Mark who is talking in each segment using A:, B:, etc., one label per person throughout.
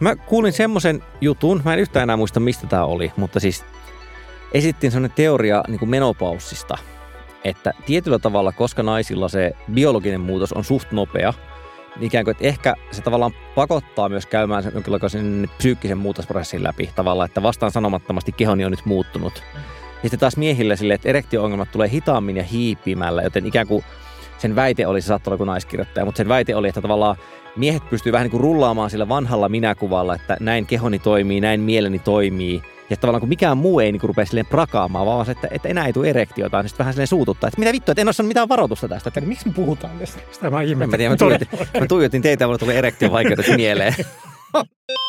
A: Mä kuulin semmoisen jutun, mä en yhtään enää muista mistä tämä oli, mutta siis esittiin semmoinen teoria niin kuin menopaussista, että tietyllä tavalla, koska naisilla se biologinen muutos on suht nopea, niin ikään kuin, että ehkä se tavallaan pakottaa myös käymään sen jonkinlaisen psyykkisen muutosprosessin läpi tavallaan, että vastaan sanomattomasti kehoni on nyt muuttunut. Ja sitten taas miehille sille, että erektio-ongelmat tulee hitaammin ja hiipimällä, joten ikään kuin sen väite oli, se saattoi olla kuin naiskirjoittaja, mutta sen väite oli, että tavallaan miehet pystyy vähän niin kuin rullaamaan sillä vanhalla minäkuvalla, että näin kehoni toimii, näin mieleni toimii. Ja tavallaan kun mikään muu ei niin kuin rupea silleen prakaamaan, vaan se, että, että enää ei tule erektiota, niin sitten vähän silleen suututtaa, että mitä vittua, että en ole saanut mitään varoitusta tästä. Että,
B: miksi me puhutaan tästä?
C: Sitä mä ihmettelin.
A: En mä mä tuijotin, mä tuijotin teitä ja mulle tuli erektiovaikeudet mieleen.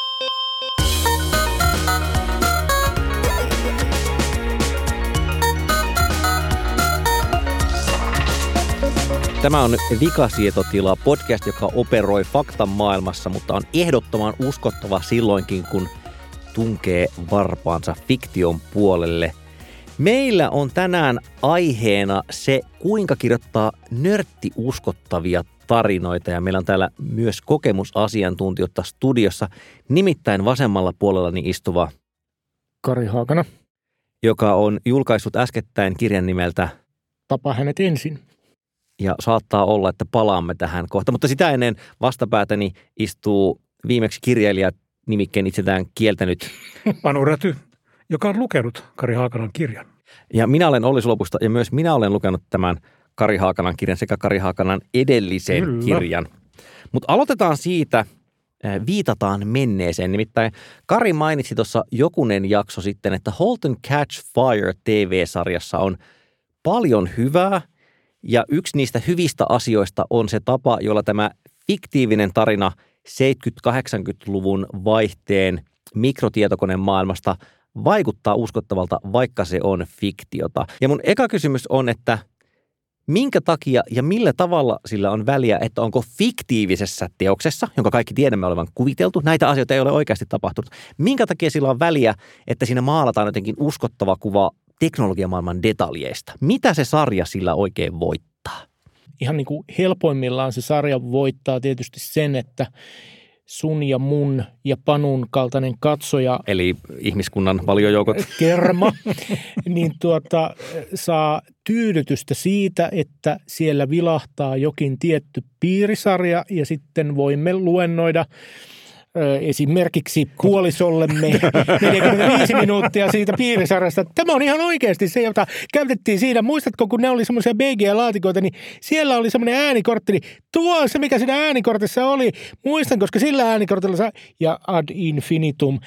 A: Tämä on Vikasietotila podcast, joka operoi faktan maailmassa, mutta on ehdottoman uskottava silloinkin, kun tunkee varpaansa fiktion puolelle. Meillä on tänään aiheena se, kuinka kirjoittaa nörttiuskottavia tarinoita. Ja meillä on täällä myös kokemusasiantuntijoita studiossa, nimittäin vasemmalla puolellani istuva
B: Kari Haakana,
A: joka on julkaissut äskettäin kirjan nimeltä
B: Tapa hänet ensin
A: ja saattaa olla, että palaamme tähän kohta. Mutta sitä ennen vastapäätäni istuu viimeksi kirjailija nimikkeen itsetään kieltänyt.
C: Panu Räty, joka on lukenut Kari Haakanan kirjan.
A: Ja minä olen Olli Sulopusta ja myös minä olen lukenut tämän Kari Haakanan kirjan sekä Kari Haakanan edellisen Kyllä. kirjan. Mutta aloitetaan siitä, eh, viitataan menneeseen. Nimittäin Kari mainitsi tuossa jokunen jakso sitten, että Holton Catch Fire TV-sarjassa on paljon hyvää – ja yksi niistä hyvistä asioista on se tapa, jolla tämä fiktiivinen tarina 70-80-luvun vaihteen mikrotietokoneen maailmasta vaikuttaa uskottavalta, vaikka se on fiktiota. Ja mun eka kysymys on, että minkä takia ja millä tavalla sillä on väliä, että onko fiktiivisessä teoksessa, jonka kaikki tiedämme olevan kuviteltu, näitä asioita ei ole oikeasti tapahtunut. Minkä takia sillä on väliä, että siinä maalataan jotenkin uskottava kuva teknologiamaailman detaljeista. Mitä se sarja sillä oikein voittaa?
B: Ihan niin kuin helpoimmillaan se sarja voittaa tietysti sen, että sun ja mun ja Panun kaltainen katsoja.
A: Eli ihmiskunnan valiojoukot.
B: Kerma. niin tuota, saa tyydytystä siitä, että siellä vilahtaa jokin tietty piirisarja ja sitten voimme luennoida – esimerkiksi puolisollemme 45 minuuttia siitä piirisarjasta. Tämä on ihan oikeasti se, jota käytettiin siinä. Muistatko, kun ne oli semmoisia BG-laatikoita, niin siellä oli semmoinen äänikortti. Niin tuo on se, mikä siinä äänikortissa oli. Muistan, koska sillä äänikortilla saa, ja ad infinitum.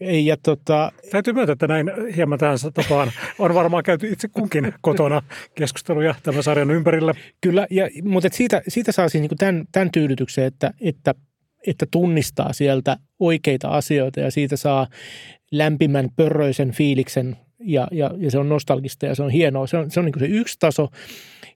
B: Ja tota...
C: Täytyy myöntää, että näin hieman tähän tapaan on varmaan käyty itse kunkin kotona keskusteluja tämän sarjan ympärillä.
B: Kyllä, ja, mutta siitä, siitä saa siis niin tämän, tämän tyydytyksen, että, että että tunnistaa sieltä oikeita asioita ja siitä saa lämpimän pörröisen fiiliksen ja, ja, ja se on nostalgista ja se on hienoa. Se on, se on niin se yksi taso.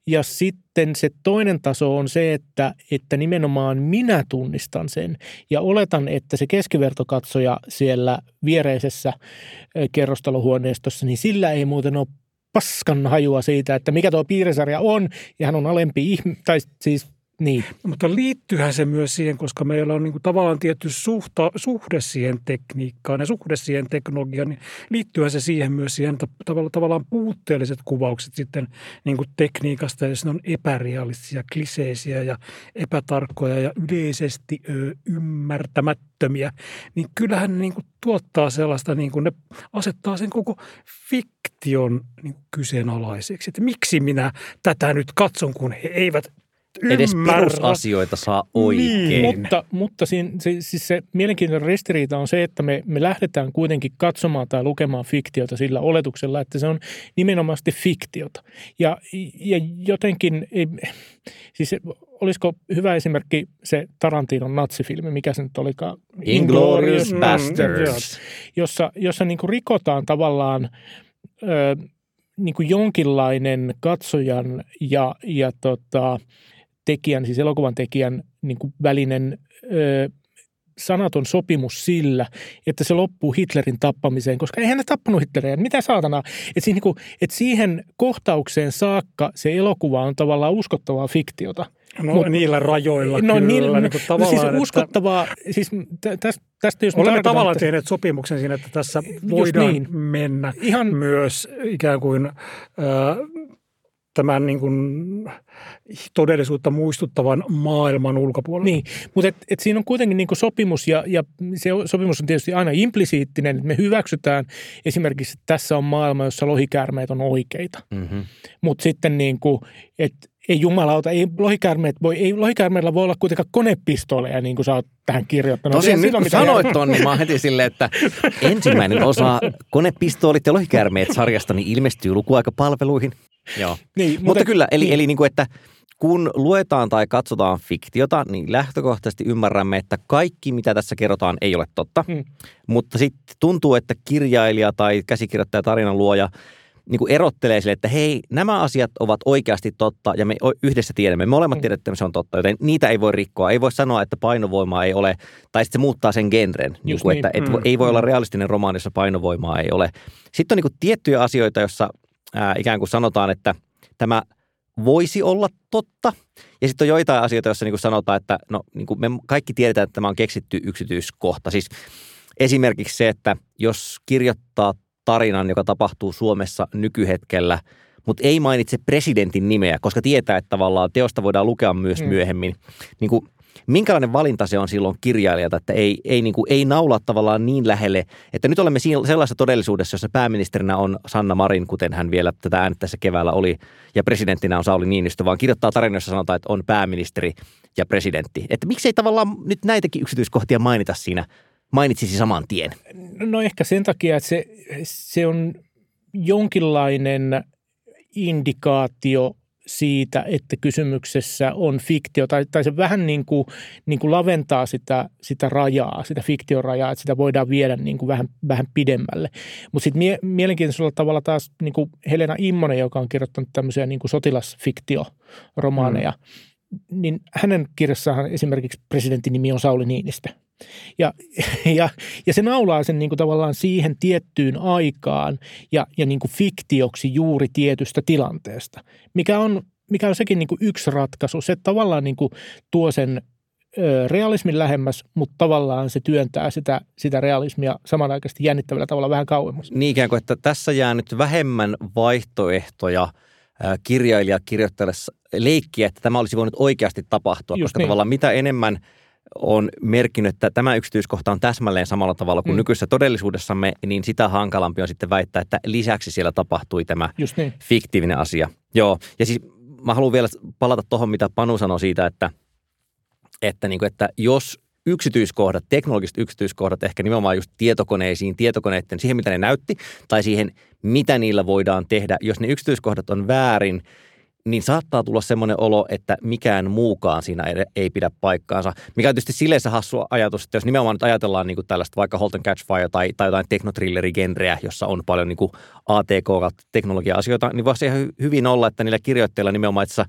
B: Ja sitten se toinen taso on se, että, että nimenomaan minä tunnistan sen ja oletan, että se keskivertokatsoja siellä viereisessä kerrostalohuoneistossa, niin sillä ei muuten ole paskan hajua siitä, että mikä tuo piirisarja on, ja hän on alempi ihminen, tai siis niin.
C: Mutta liittyyhän se myös siihen, koska meillä on niin kuin tavallaan tietty suhta, suhde siihen tekniikkaan ja suhde siihen teknologiaan, niin liittyyhän se siihen myös siihen tavallaan, tavallaan puutteelliset kuvaukset sitten niin kuin tekniikasta, jos ne on epärealistisia, kliseisiä ja epätarkkoja ja yleisesti ö, ymmärtämättömiä, niin kyllähän ne niin kuin tuottaa sellaista, niin kuin ne asettaa sen koko fiktion niin kyseenalaiseksi. Että miksi minä tätä nyt katson, kun he eivät
A: edes perusasioita saa oikein.
B: Niin. Mutta, mutta siinä, se, siis se mielenkiintoinen ristiriita on se, että me, me lähdetään kuitenkin katsomaan tai lukemaan fiktiota sillä oletuksella, että se on nimenomaan fiktiota. Ja, ja jotenkin, ei, siis olisiko hyvä esimerkki se Tarantinon natsifilmi, mikä se nyt olikaan?
A: Inglorious mm, Bastards.
B: Jossa, jossa niin kuin rikotaan tavallaan... Ö, niin kuin jonkinlainen katsojan ja, ja tota, tekijän, siis elokuvan tekijän niin kuin välinen ö, sanaton sopimus sillä, että se loppuu Hitlerin tappamiseen, koska eihän ne tappanut Hitleriä. Mitä saatana? Että siihen, niin että siihen kohtaukseen saakka se elokuva on tavallaan uskottavaa fiktiota.
C: No Mut, niillä rajoilla no, kyllä. Niillä, niin kuin
B: no, siis uskottavaa, siis tästä, tästä jos
C: Olemme tavallaan että, tehneet sopimuksen siinä, että tässä voidaan niin, mennä Ihan, myös ikään kuin... Äh, tämän niin kuin todellisuutta muistuttavan maailman ulkopuolella.
B: Niin, mutta et, et siinä on kuitenkin niin sopimus ja, ja se sopimus on tietysti aina implisiittinen, että me hyväksytään esimerkiksi, että tässä on maailma, jossa lohikäärmeet on oikeita. Mm-hmm. Mutta sitten niin kuin, että ei jumalauta, ei lohikäärmeet voi, ei lohikäärmeillä voi olla kuitenkaan konepistooleja, niin kuin sä oot tähän kirjoittanut.
A: Tosin nyt kun sanoit ton, niin mä oon heti silleen, että ensimmäinen osa konepistoolit ja lohikäärmeet sarjasta niin ilmestyy lukuaikapalveluihin. Joo. Niin, mutta, mutta kyllä, eli, niin. eli niin kuin, että kun luetaan tai katsotaan fiktiota, niin lähtökohtaisesti ymmärrämme, että kaikki, mitä tässä kerrotaan, ei ole totta. Hmm. Mutta sitten tuntuu, että kirjailija tai käsikirjoittaja, tarinan luoja niin kuin erottelee sille, että hei, nämä asiat ovat oikeasti totta ja me yhdessä tiedämme. Me molemmat hmm. tiedämme, että se on totta, joten niitä ei voi rikkoa. Ei voi sanoa, että painovoimaa ei ole, tai sitten se muuttaa sen genren. niin kuin, niin. Että et, ei voi olla mm. realistinen romaani, jossa painovoimaa ei ole. Sitten on niin kuin tiettyjä asioita, joissa ää, ikään kuin sanotaan, että tämä voisi olla totta. Ja sitten on joitain asioita, joissa niin kuin sanotaan, että no, niin kuin me kaikki tiedetään, että tämä on keksitty yksityiskohta. Siis esimerkiksi se, että jos kirjoittaa tarinan, joka tapahtuu Suomessa nykyhetkellä, mutta ei mainitse presidentin nimeä, koska tietää, että tavallaan teosta voidaan lukea myös mm. myöhemmin. Niin kuin minkälainen valinta se on silloin kirjailijalta, että ei, ei, niin kuin, ei naulaa tavallaan niin lähelle, että nyt olemme sellaisessa todellisuudessa, jossa pääministerinä on Sanna Marin, kuten hän vielä tätä äänettäessä keväällä oli, ja presidenttinä on Sauli Niinistö, vaan kirjoittaa tarina, jossa sanotaan, että on pääministeri ja presidentti. Että miksei tavallaan nyt näitäkin yksityiskohtia mainita siinä, mainitsisi saman tien?
B: No ehkä sen takia, että se, se on jonkinlainen indikaatio siitä, että kysymyksessä on fiktio, tai, tai se vähän niin kuin, niin kuin laventaa sitä, sitä rajaa, sitä fiktiorajaa, että sitä voidaan viedä niin kuin vähän, vähän pidemmälle. Mutta sitten mie, mielenkiintoisella tavalla taas niin kuin Helena Immonen, joka on kirjoittanut tämmöisiä niin kuin sotilasfiktioromaaneja, mm. niin hänen kirjassaan esimerkiksi presidentin nimi on Sauli Niinistö. Ja, ja, ja se naulaa sen niin kuin tavallaan siihen tiettyyn aikaan ja, ja niin kuin fiktioksi juuri tietystä tilanteesta, mikä on, mikä on sekin niin kuin yksi ratkaisu. Se tavallaan niin kuin tuo sen ö, realismin lähemmäs, mutta tavallaan se työntää sitä, sitä realismia samanaikaisesti jännittävällä tavalla vähän kauemmas.
A: Niin ikään kuin, että tässä jää nyt vähemmän vaihtoehtoja kirjailija kirjoittajalle leikkiä, että tämä olisi voinut oikeasti tapahtua, Just koska niin. tavallaan mitä enemmän – on merkinnyt, että tämä yksityiskohta on täsmälleen samalla tavalla kuin mm. nykyisessä todellisuudessamme, niin sitä hankalampi on sitten väittää, että lisäksi siellä tapahtui tämä niin. fiktiivinen asia. Joo, ja siis mä haluan vielä palata tuohon, mitä Panu sanoi siitä, että, että, niin kuin, että jos yksityiskohdat, teknologiset yksityiskohdat, ehkä nimenomaan just tietokoneisiin, tietokoneiden, siihen mitä ne näytti, tai siihen mitä niillä voidaan tehdä, jos ne yksityiskohdat on väärin, niin saattaa tulla semmoinen olo, että mikään muukaan siinä ei, ei pidä paikkaansa. Mikä on tietysti silleen hassu ajatus, että jos nimenomaan nyt ajatellaan niin kuin tällaista vaikka Halt and Catch Fire tai, tai jotain teknotrilleri-genreä, jossa on paljon niin kuin ATK-teknologia-asioita, niin voisi ihan hyvin olla, että niillä kirjoittajilla nimenomaan itse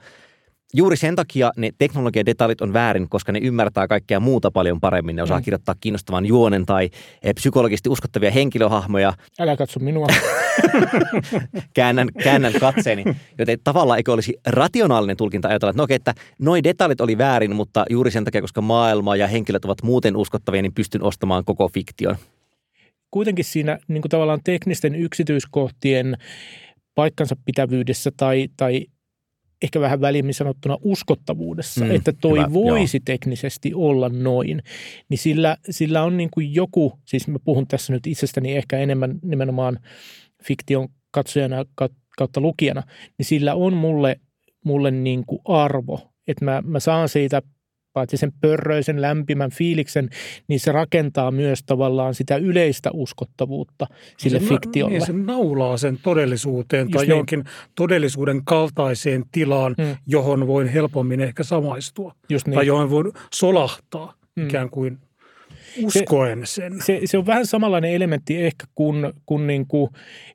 A: juuri sen takia ne teknologiadetaljit on väärin, koska ne ymmärtää kaikkea muuta paljon paremmin. Ne osaa mm. kirjoittaa kiinnostavan juonen tai eh, psykologisesti uskottavia henkilöhahmoja.
B: Älä katso minua.
A: käännän, käännän katseeni. Joten tavallaan eikö olisi rationaalinen tulkinta ajatella, että no okei, että noi detaljit oli väärin, mutta juuri sen takia, koska maailma ja henkilöt ovat muuten uskottavia, niin pystyn ostamaan koko fiktion.
B: Kuitenkin siinä niin kuin tavallaan teknisten yksityiskohtien paikkansa pitävyydessä tai, tai ehkä vähän välimmin sanottuna uskottavuudessa, mm, että toi hyvä, voisi joo. teknisesti olla noin, niin sillä, sillä on niin kuin joku, siis mä puhun tässä nyt itsestäni ehkä enemmän nimenomaan fiktion katsojana kautta lukijana, niin sillä on mulle, mulle niin kuin arvo, että mä, mä saan siitä paitsi sen pörröisen lämpimän fiiliksen, niin se rakentaa myös tavallaan sitä yleistä uskottavuutta sille se fiktiolle.
C: Niin, se naulaa sen todellisuuteen Just tai niin. jonkin todellisuuden kaltaiseen tilaan, hmm. johon voin helpommin ehkä samaistua. Just niin. Tai johon voin solahtaa hmm. ikään kuin uskoen sen.
B: Se, se on vähän samanlainen elementti ehkä kuin, kuin, niin kuin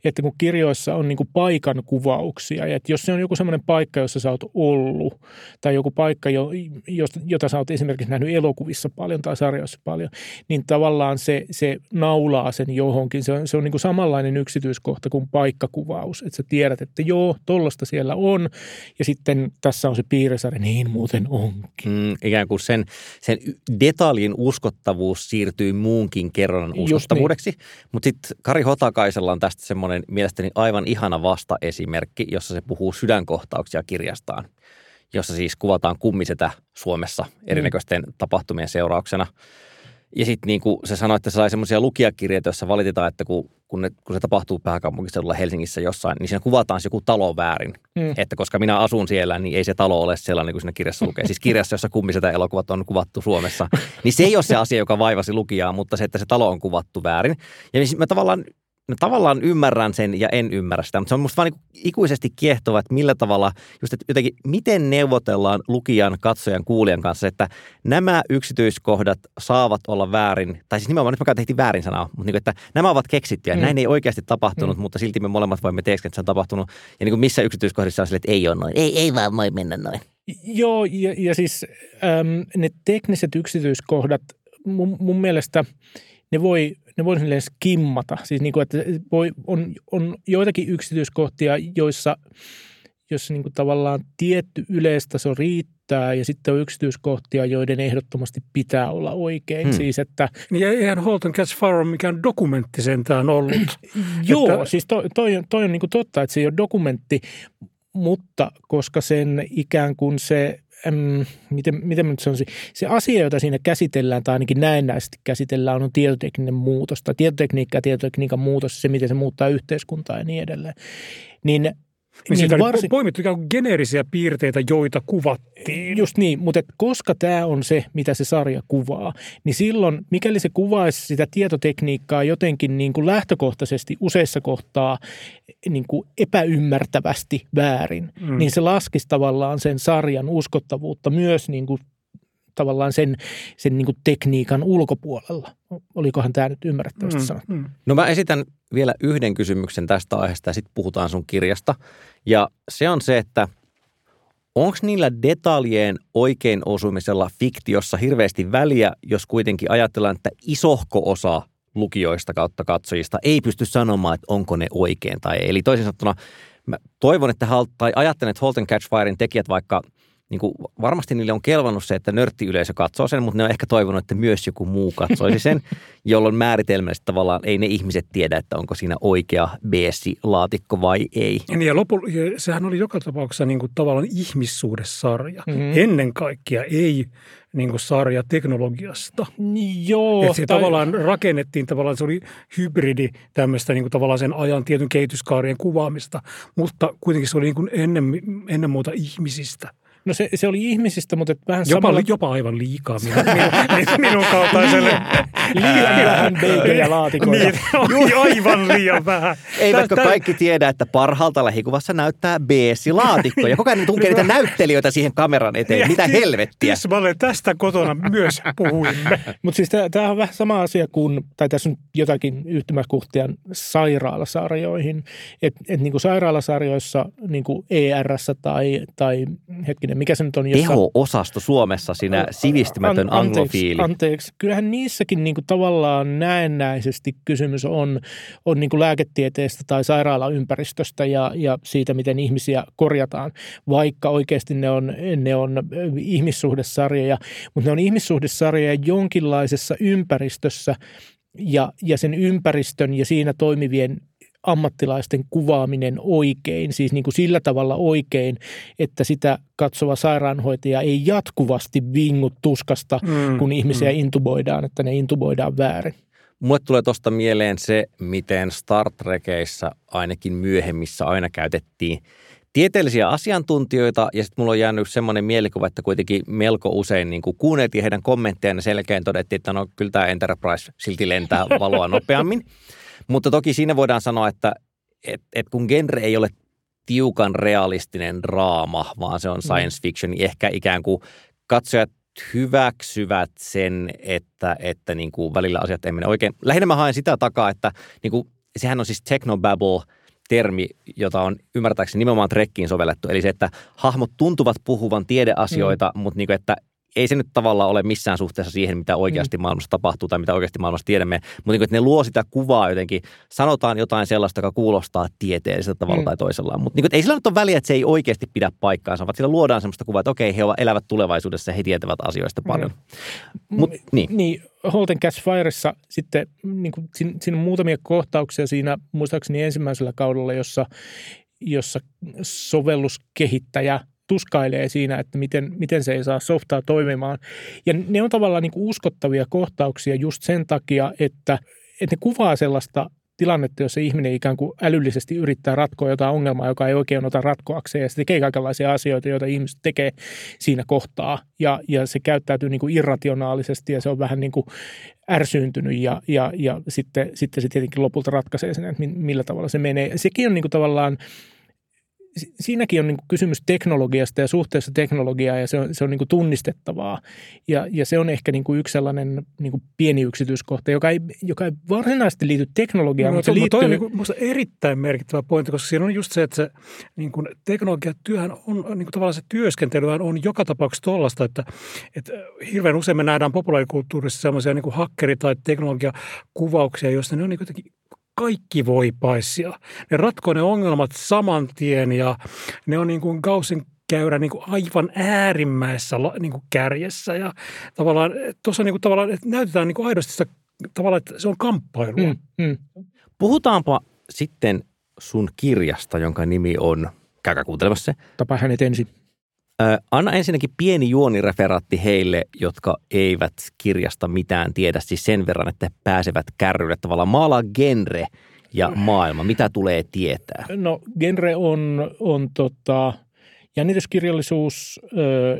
B: että kun kirjoissa on niin kuin paikan kuvauksia. Ja että jos se on joku semmoinen paikka, jossa sä oot ollut, tai joku paikka, jo, jota sä oot esimerkiksi nähnyt elokuvissa paljon tai sarjoissa paljon, niin tavallaan se, se naulaa sen johonkin. Se on, se on niin kuin samanlainen yksityiskohta kuin paikkakuvaus. Että sä tiedät, että joo, tollasta siellä on, ja sitten tässä on se piirresarja, niin muuten onkin.
A: Mm, ikään kuin sen, sen detaljin uskottavuus siirtyy muunkin kerronnan niin. uskottavuudeksi. Niin. Mutta sitten Kari Hotakaisella on tästä semmoinen mielestäni aivan ihana vastaesimerkki, jossa se puhuu sydänkohtauksia kirjastaan, jossa siis kuvataan kummisetä Suomessa erinäköisten mm. tapahtumien seurauksena – ja sitten niin kuin se sanoi, että se sai semmoisia lukijakirjeitä, joissa valitetaan, että kun, kun, ne, kun se tapahtuu pääkaupunkiseudulla Helsingissä jossain, niin siinä kuvataan joku talo väärin. Mm. Että koska minä asun siellä, niin ei se talo ole sellainen kuin siinä kirjassa lukee. Siis kirjassa, jossa kummisetä elokuvat on kuvattu Suomessa, niin se ei ole se asia, joka vaivasi lukijaa, mutta se, että se talo on kuvattu väärin. Ja mä tavallaan no tavallaan ymmärrän sen ja en ymmärrä sitä, mutta se on musta vaan niin ikuisesti kiehtova, että millä tavalla, just että jotenkin, miten neuvotellaan lukijan, katsojan, kuulijan kanssa, että nämä yksityiskohdat saavat olla väärin, tai siis nimenomaan nyt mä tehtiin väärin sanaa, mutta niin kuin, että nämä ovat keksittyjä, mm. näin ei oikeasti tapahtunut, mm. mutta silti me molemmat voimme tehdä, että se on tapahtunut, ja niin kuin missä yksityiskohdissa on sille, että ei ole noin, ei, ei vaan voi mennä noin.
B: Joo, ja, ja siis äm, ne tekniset yksityiskohdat mun, mun mielestä ne voi ne voi silleen skimmata. Siis niin kuin, että voi, on, on joitakin yksityiskohtia, joissa, joissa niin kuin tavallaan tietty yleistaso riittää ja sitten on yksityiskohtia, joiden ehdottomasti pitää olla oikein. Hmm. Siis, että,
C: niin eihän Holton Catch Farm mikään dokumentti sentään ollut.
B: Joo, että... siis toi, toi, toi on niin kuin totta, että se ei ole dokumentti, mutta koska sen ikään kuin se äm, miten, miten nyt sanoisin, se asia, jota siinä käsitellään tai ainakin näennäisesti käsitellään, on tietotekninen muutos tai tietotekniikka ja tietotekniikan muutos, se miten se muuttaa yhteiskuntaa ja niin edelleen. Niin
C: niin, niin varsin... poimittu ikään kuin geneerisiä piirteitä, joita kuvattiin.
B: Just niin, mutta koska tämä on se, mitä se sarja kuvaa, niin silloin, mikäli se kuvaisi sitä tietotekniikkaa jotenkin niin kuin lähtökohtaisesti useissa kohtaa niin kuin epäymmärtävästi väärin, mm. niin se laskisi tavallaan sen sarjan uskottavuutta myös niin kuin tavallaan sen, sen niin kuin tekniikan ulkopuolella. Olikohan tämä nyt ymmärrettävästi mm, sanottu? Mm.
A: No mä esitän vielä yhden kysymyksen tästä aiheesta ja sitten puhutaan sun kirjasta. Ja se on se, että onko niillä detaljien oikein osumisella fiktiossa hirveästi väliä, jos kuitenkin ajatellaan, että isohko osa lukijoista kautta katsojista ei pysty sanomaan, että onko ne oikein tai ei. Eli toisin sanottuna mä toivon, että, tai ajattelen, että Halt and Catch Firein tekijät vaikka – niin kuin, varmasti niille on kelvannut se, että nörttiyleisö katsoo sen, mutta ne on ehkä toivonut, että myös joku muu katsoisi sen, jolloin määritelmällisesti tavallaan ei ne ihmiset tiedä, että onko siinä oikea BS-laatikko vai ei.
C: Niin ja lopu, sehän oli joka tapauksessa niin kuin tavallaan ihmissuudessarja. Mm-hmm. Ennen kaikkea ei niin kuin sarja teknologiasta.
B: Joo.
C: Että se tai... tavallaan rakennettiin, tavallaan se oli hybridi tämmöistä niin kuin tavallaan sen ajan tietyn kehityskaarien kuvaamista, mutta kuitenkin se oli niin kuin ennen, ennen muuta ihmisistä.
B: No se, se oli ihmisistä, mutta vähän
C: jopa,
B: samalla...
C: Jopa aivan liikaa minun, minun, minun kaltaiselle.
B: liian vähän beigeliä laatikoita.
C: Niin, aivan liian vähän.
A: Eivätkö Tästä... kaikki tiedä, että parhaalta lähikuvassa näyttää beesi-laatikko ja koko ajan tunkee niitä näyttelijöitä siihen kameran eteen. Mitä helvettiä?
C: Tismalle tästä kotona myös puhuimme.
B: mutta siis tämä on vähän sama asia kuin, tai tässä on jotakin yhtymäkohtia sairaalasarjoihin. Että et niin kuin sairaalasarjoissa niin kuin ERS tai, tai hetken hetkinen, mikä se nyt on?
A: Jossa... Teho-osasto Suomessa, sinä sivistymätön an,
B: anteeksi,
A: anglofiili.
B: Anteeksi, kyllähän niissäkin niin kuin tavallaan näennäisesti kysymys on, on niin kuin lääketieteestä tai sairaalaympäristöstä ja, ja siitä, miten ihmisiä korjataan, vaikka oikeasti ne on, ne on ihmissuhdesarjoja, mutta ne on ihmissuhdesarjoja jonkinlaisessa ympäristössä, ja, ja sen ympäristön ja siinä toimivien ammattilaisten kuvaaminen oikein, siis niin kuin sillä tavalla oikein, että sitä katsova sairaanhoitaja ei jatkuvasti vingu tuskasta, mm, kun ihmisiä mm. intuboidaan, että ne intuboidaan väärin.
A: Mulle tulee tuosta mieleen se, miten Star Trekeissä ainakin myöhemmissä aina käytettiin tieteellisiä asiantuntijoita ja sitten mulla on jäänyt semmoinen mielikuva, että kuitenkin melko usein niin kuin kuunneltiin heidän kommenttejaan ja selkeän todettiin, että no kyllä tämä Enterprise silti lentää valoa nopeammin. Mutta toki siinä voidaan sanoa, että et, et kun genre ei ole tiukan realistinen draama, vaan se on mm. science fiction, niin ehkä ikään kuin katsojat hyväksyvät sen, että, että niin kuin välillä asiat ei mene oikein. Lähinnä mä haen sitä takaa, että niin kuin, sehän on siis technobabble termi, jota on ymmärtääkseni nimenomaan trekkiin sovellettu. Eli se, että hahmot tuntuvat puhuvan tiedeasioita, mm. mutta niin kuin, että ei se nyt tavallaan ole missään suhteessa siihen, mitä oikeasti mm. maailmassa tapahtuu tai mitä oikeasti maailmassa tiedämme, mutta niin, että ne luo sitä kuvaa jotenkin, sanotaan jotain sellaista, joka kuulostaa tieteelliseltä tavalla mm. tai toisella. Mutta niin, ei sillä nyt ole väliä, että se ei oikeasti pidä paikkaansa, vaan sillä luodaan sellaista kuvaa, että okei, he elävät tulevaisuudessa ja he tietävät asioista paljon.
B: Mm. Mut, niin. niin. Holten Catch Fireissa sitten, niin kuin, siinä, siinä on muutamia kohtauksia siinä, muistaakseni ensimmäisellä kaudella, jossa, jossa sovelluskehittäjä – tuskailee siinä, että miten, miten se ei saa softaa toimimaan. Ja ne on tavallaan niin kuin uskottavia kohtauksia just sen takia, että, että ne kuvaa sellaista tilannetta, jossa ihminen ikään kuin älyllisesti yrittää ratkoa jotain ongelmaa, joka ei oikein ota ratkoakseen, ja se tekee kaikenlaisia asioita, joita ihmiset tekee siinä kohtaa, ja, ja se käyttäytyy niin kuin irrationaalisesti, ja se on vähän niin kuin ärsyyntynyt, ja, ja, ja sitten, sitten se tietenkin lopulta ratkaisee sen, että millä tavalla se menee. Sekin on niin kuin tavallaan siinäkin on niin kysymys teknologiasta ja suhteessa teknologiaa ja se on, se on niin tunnistettavaa. Ja, ja se on ehkä niin yksi sellainen niin pieni yksityiskohta, joka ei, joka ei varsinaisesti liity teknologiaan. No, mutta se liittyy...
C: Toi on niin kuin, erittäin merkittävä pointti, koska siinä on just se, että se niin kuin teknologiatyöhän on, niin kuin tavallaan se työskentelyhän on joka tapauksessa tuollaista, että, että hirveän usein me nähdään populaarikulttuurissa sellaisia niin hakkeri- tai teknologiakuvauksia, joissa ne on niin jotenkin kaikki paissia. Ne ratkoo ne ongelmat saman tien ja ne on niin kuin Gaussin käydä niin kuin aivan äärimmäisessä niin kuin kärjessä. Ja tavallaan tuossa niin kuin, tavallaan, että näytetään niin kuin aidosti sitä, tavallaan, että se on kamppailua. Mm, mm.
A: Puhutaanpa sitten sun kirjasta, jonka nimi on, käykää kuuntelemassa se.
B: Tapa hänet ensin.
A: Anna ensinnäkin pieni juonireferaatti heille, jotka eivät kirjasta mitään tiedä, siis sen verran, että pääsevät kärrylle. Tavallaan maalaa genre ja maailma. Mitä tulee tietää?
B: No genre on, on tota, jännityskirjallisuus,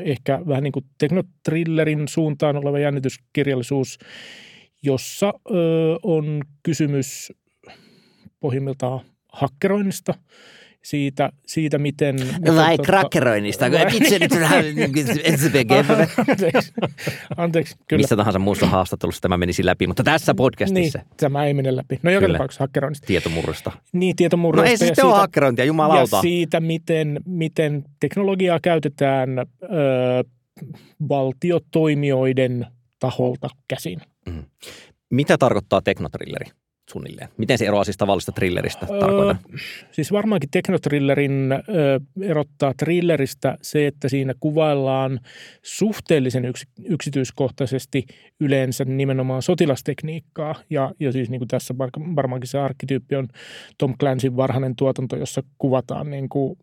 B: ehkä vähän niin kuin teknotrillerin suuntaan oleva jännityskirjallisuus, jossa on kysymys pohjimmiltaan hakkeroinnista – siitä, siitä miten...
A: Vai tota, krakkeroinnista, itse nyt
B: anteeksi, anteeksi, kyllä.
A: Missä tahansa muussa haastattelussa tämä menisi läpi, mutta tässä podcastissa.
B: Niin, tämä ei mene läpi. No joka tapauksessa hakkeroinnista.
A: Tietomurrosta.
B: Niin, tietomurrosta.
A: No ei se sitten ole hakkerointia, jumalauta.
B: Ja siitä, miten, miten teknologiaa käytetään ö, valtiotoimijoiden taholta käsin. Mm.
A: Mitä tarkoittaa teknotrilleri? Suunnilleen? Miten se eroaa siis tavallista thrilleristä? Öö,
B: siis varmaankin teknotrillerin öö, erottaa thrilleristä se, että siinä kuvaillaan suhteellisen yks, yksityiskohtaisesti yleensä nimenomaan sotilastekniikkaa. Ja, ja siis niin kuin tässä varmaankin se arkkityyppi on Tom Clancyn varhainen tuotanto, jossa kuvataan niin kuin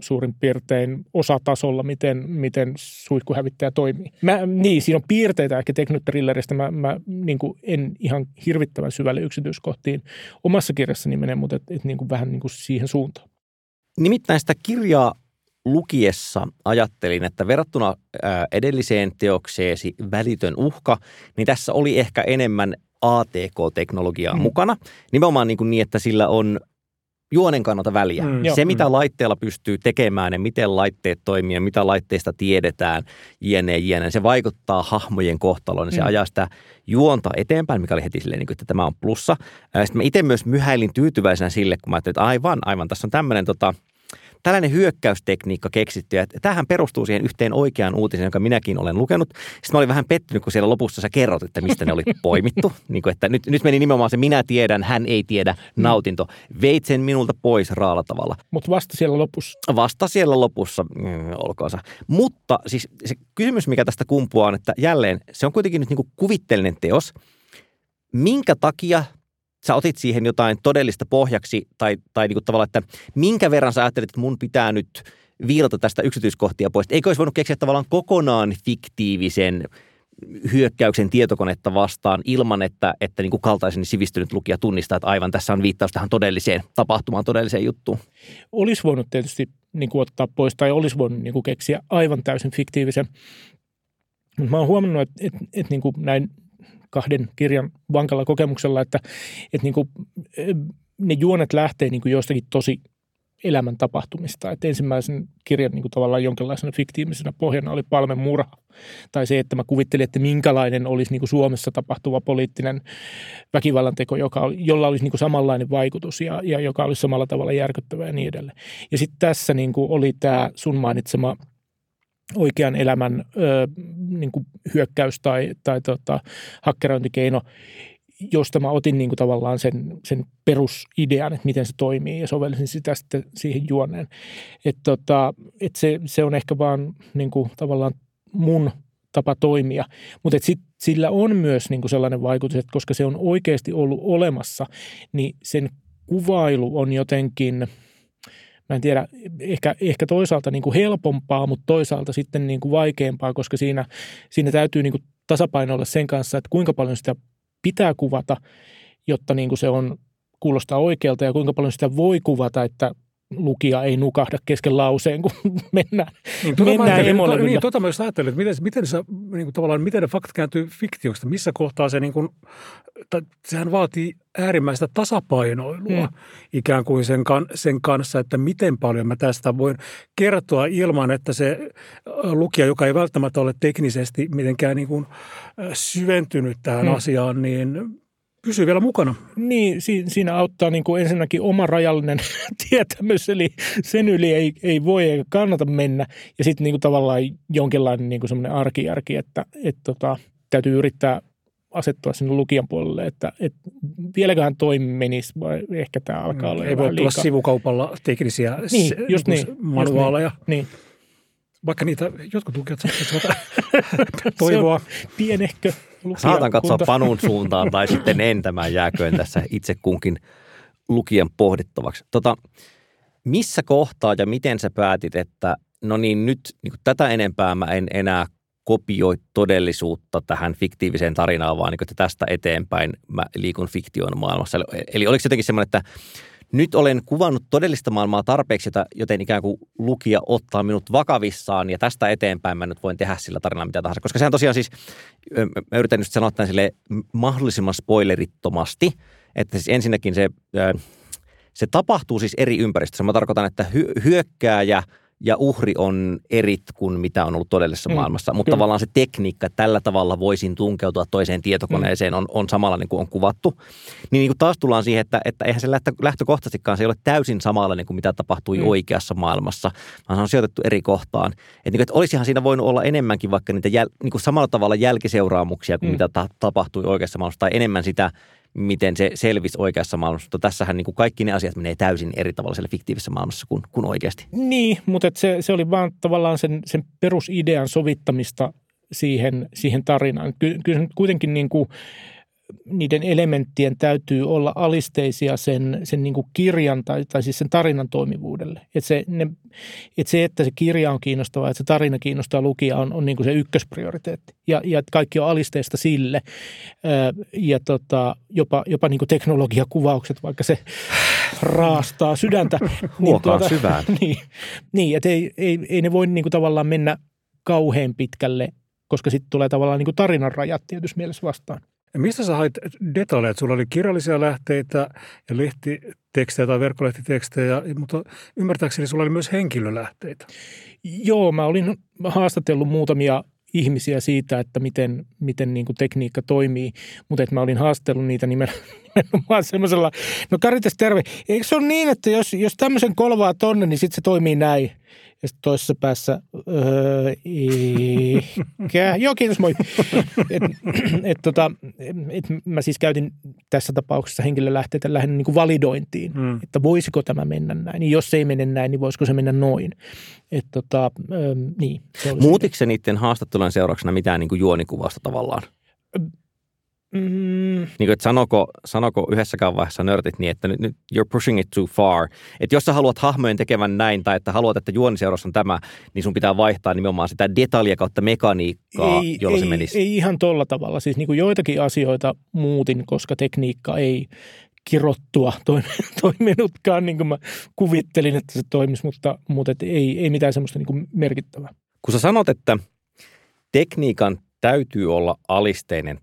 B: suurin piirtein osatasolla, miten, miten suihkuhävittäjä toimii. Mä, niin, siinä on piirteitä ehkä teknotrilleristä. Mä, mä niin kuin en ihan hirvittävän syvälle yksityiskohtiin omassa kirjassani mene, mutta et, et niin kuin vähän niin kuin siihen suuntaan.
A: Nimittäin sitä kirjaa lukiessa ajattelin, että verrattuna edelliseen teokseesi Välitön uhka, niin tässä oli ehkä enemmän ATK-teknologiaa mm. mukana. Nimenomaan niin, kuin niin, että sillä on juonen kannalta väliä. Mm, se, mitä mm. laitteella pystyy tekemään ja miten laitteet toimii ja mitä laitteista tiedetään, jne, jne, se vaikuttaa hahmojen kohtaloon ja se mm. ajaa sitä juonta eteenpäin, mikä oli heti silleen, niin kuin, että tämä on plussa. Sitten mä itse myös myhäilin tyytyväisenä sille, kun mä ajattelin, että aivan, aivan, tässä on tämmöinen tota, tällainen hyökkäystekniikka keksitty. Ja tämähän perustuu siihen yhteen oikeaan uutiseen, jonka minäkin olen lukenut. Sitten mä olin vähän pettynyt, kun siellä lopussa sä kerrot, että mistä ne oli poimittu. niin kuin, että nyt, nyt meni nimenomaan se minä tiedän, hän ei tiedä mm. nautinto. Veit sen minulta pois raalla tavalla.
B: Mutta vasta siellä lopussa.
A: Vasta siellä lopussa, mm, olkoonsa. Mutta siis se kysymys, mikä tästä kumpuaa on, että jälleen se on kuitenkin nyt niin kuin kuvitteellinen teos. Minkä takia sä otit siihen jotain todellista pohjaksi tai, tai niin kuin tavallaan, että minkä verran sä ajattelit, että mun pitää nyt viilata tästä yksityiskohtia pois. Eikö olisi voinut keksiä tavallaan kokonaan fiktiivisen hyökkäyksen tietokonetta vastaan ilman, että, että niin kuin kaltaisen sivistynyt lukija tunnistaa, että aivan tässä on viittaus tähän todelliseen tapahtumaan, todelliseen juttuun.
B: Olisi voinut tietysti niin kuin ottaa pois tai olisi voinut niin kuin keksiä aivan täysin fiktiivisen. Mutta mä oon huomannut, että, että, että niin kuin näin kahden kirjan vankalla kokemuksella, että, että niin kuin, ne juonet lähtee niin kuin jostakin tosi elämän tapahtumista. Et ensimmäisen kirjan niin kuin tavallaan jonkinlaisena fiktiivisenä pohjana oli Palmen murha. Tai se, että mä kuvittelin, että minkälainen olisi niin kuin Suomessa tapahtuva poliittinen väkivallanteko, joka, jolla olisi niin kuin samanlainen vaikutus ja, ja joka olisi samalla tavalla järkyttävä ja niin edelleen. Ja sitten tässä niin kuin oli tämä sun mainitsema oikean elämän ö, niin kuin hyökkäys tai, tai tota, hakkerointikeino, josta mä otin niin kuin tavallaan sen, sen perusidean, että miten se toimii ja sovellisin sitä sitten siihen juoneen. Että tota, et se, se on ehkä vaan niin kuin tavallaan mun tapa toimia, mutta sillä on myös niin kuin sellainen vaikutus, että koska se on oikeasti ollut olemassa, niin sen kuvailu on jotenkin – mä en tiedä, ehkä, ehkä toisaalta niin kuin helpompaa, mutta toisaalta sitten niin kuin vaikeampaa, koska siinä, siinä täytyy niin kuin tasapainoilla sen kanssa, että kuinka paljon sitä pitää kuvata, jotta niin kuin se on, kuulostaa oikealta ja kuinka paljon sitä voi kuvata, että lukija ei nukahda kesken lauseen, kun mennään,
C: niin, tuota
B: mennään
C: mä niin, tota mä just ajattelin, että miten, miten, sä, niin kuin tavallaan, miten ne faktat kääntyy fiktioksi, missä kohtaa se, niin kuin, tai, sehän vaatii äärimmäistä tasapainoilua hmm. ikään kuin sen, kan, sen kanssa, että miten paljon mä tästä voin kertoa ilman, että se lukija, joka ei välttämättä ole teknisesti mitenkään niin kuin syventynyt tähän hmm. asiaan, niin pysyy vielä mukana.
B: Niin, siinä auttaa niin kuin ensinnäkin oma rajallinen tietämys, eli sen yli ei, ei voi eikä kannata mennä. Ja sitten niin tavallaan jonkinlainen niin semmoinen arkijärki, että, että tota, täytyy yrittää asettua sinne lukijan puolelle, että, että vieläköhän toimi menisi, vai ehkä tämä alkaa olla
C: Ei voi tulla liikaa. sivukaupalla teknisiä niin, just niin, manuaaleja. Just niin, niin. Vaikka niitä jotkut lukijat saattavat toivoa.
B: pienehkö
A: Saatan katsoa Panun suuntaan tai sitten entämään jääköön tässä itse kunkin lukijan pohdittavaksi. Tota, missä kohtaa ja miten sä päätit, että no niin nyt niin tätä enempää mä en enää kopioi todellisuutta tähän fiktiiviseen tarinaan, vaan niin että tästä eteenpäin mä liikun fiktion maailmassa. Eli oliko jotenkin semmoinen, että nyt olen kuvannut todellista maailmaa tarpeeksi, joten ikään kuin lukija ottaa minut vakavissaan ja tästä eteenpäin mä nyt voin tehdä sillä tarinalla mitä tahansa. Koska sehän tosiaan siis, mä yritän nyt sanoa tämän sille mahdollisimman spoilerittomasti, että siis ensinnäkin se, se tapahtuu siis eri ympäristössä. Mä tarkoitan, että hyökkääjä – ja uhri on erit kuin mitä on ollut todellisessa mm, maailmassa. Mutta kyllä. tavallaan se tekniikka, että tällä tavalla voisin tunkeutua toiseen tietokoneeseen, mm. on, on samalla niin kuin on kuvattu. Niin, niin kuin taas tullaan siihen, että, että eihän se lähtökohtaisestikaan se ei ole täysin samalla kuin mitä tapahtui mm. oikeassa maailmassa, vaan se on sijoitettu eri kohtaan. Että, niin kuin, että olisihan siinä voinut olla enemmänkin vaikka niitä jäl, niin kuin samalla tavalla jälkiseuraamuksia kuin mm. mitä ta, tapahtui oikeassa maailmassa, tai enemmän sitä miten se selvisi oikeassa maailmassa. Mutta tässähän niin kuin kaikki ne asiat menee täysin eri tavalla siellä fiktiivisessä maailmassa kuin, kuin oikeasti.
B: Niin, mutta se, se oli vaan tavallaan sen, sen perusidean sovittamista siihen, siihen tarinaan. Kyllä se kuitenkin niin kuin niiden elementtien täytyy olla alisteisia sen, sen niin kuin kirjan tai, tai siis sen tarinan toimivuudelle. Että se, ne, että se, että se kirja on kiinnostava, että se tarina kiinnostaa lukija on, on niin kuin se ykkösprioriteetti. Ja, ja kaikki on alisteista sille ja tota, jopa, jopa niin kuin teknologiakuvaukset, vaikka se raastaa sydäntä.
A: niin, tuota, syvään.
B: Niin, niin että ei, ei, ei ne voi niin kuin tavallaan mennä kauhean pitkälle, koska sitten tulee tavallaan niin kuin tarinan rajat tietysti mielessä vastaan.
C: Mistä sä hait detaljeja? Sulla oli kirjallisia lähteitä ja lehtitekstejä tai verkkolehtitekstejä, mutta ymmärtääkseni sulla oli myös henkilölähteitä.
B: Joo, mä olin haastatellut muutamia ihmisiä siitä, että miten, miten niin kuin tekniikka toimii, mutta että mä olin haastellut niitä nimenomaan semmoisella, no Karitas terve, eikö se ole niin, että jos, jos tämmöisen kolvaa tonne, niin sitten se toimii näin? Ja sitten toisessa päässä, öö, ehkä, joo kiitos moi. Et, et, tota, et mä siis käytin tässä tapauksessa henkilölähteitä lähinnä niin kuin validointiin, mm. että voisiko tämä mennä näin. Niin jos se ei mene näin, niin voisiko se mennä noin. Et, tota, öö, niin,
A: se Muutiko se niiden haastattelujen seurauksena mitään niin kuin juonikuvasta tavallaan? Mm. Niin kuin, että sanoko, sanoko yhdessäkään vaiheessa nörtit niin, että nyt, nyt you're pushing it too far. Että jos sä haluat hahmojen tekevän näin tai että haluat, että juoniseurassa on tämä, niin sun pitää vaihtaa nimenomaan sitä detaljia kautta mekaniikkaa, ei, jolla
B: ei,
A: se menisi.
B: Ei ihan tolla tavalla. Siis niin kuin joitakin asioita muutin, koska tekniikka ei kirottua toiminutkaan niin kuin mä kuvittelin, että se toimisi, mutta, mutta et ei, ei mitään semmoista niin kuin merkittävää.
A: Kun sä sanot, että tekniikan täytyy olla alisteinen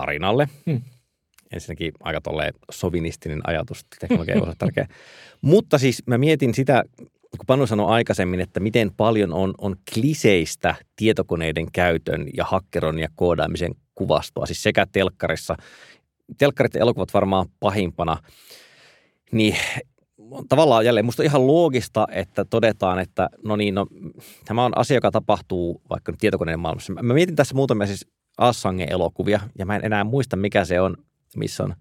A: tarinalle. Hmm. ensinnäkin aika tolleen sovinistinen ajatus, teknologia ei ole tärkeä. Mutta siis mä mietin sitä, kun Panu sanoi aikaisemmin, että miten paljon on, on kliseistä tietokoneiden käytön ja hakkeron ja koodaamisen kuvastoa, siis sekä telkkarissa. Telkkarit ja elokuvat varmaan pahimpana. Niin tavallaan jälleen musta ihan loogista, että todetaan, että no niin, no, tämä on asia, joka tapahtuu vaikka nyt tietokoneen maailmassa. Mä mietin tässä muutamia siis Assange-elokuvia, ja mä en enää muista, mikä se on, missä on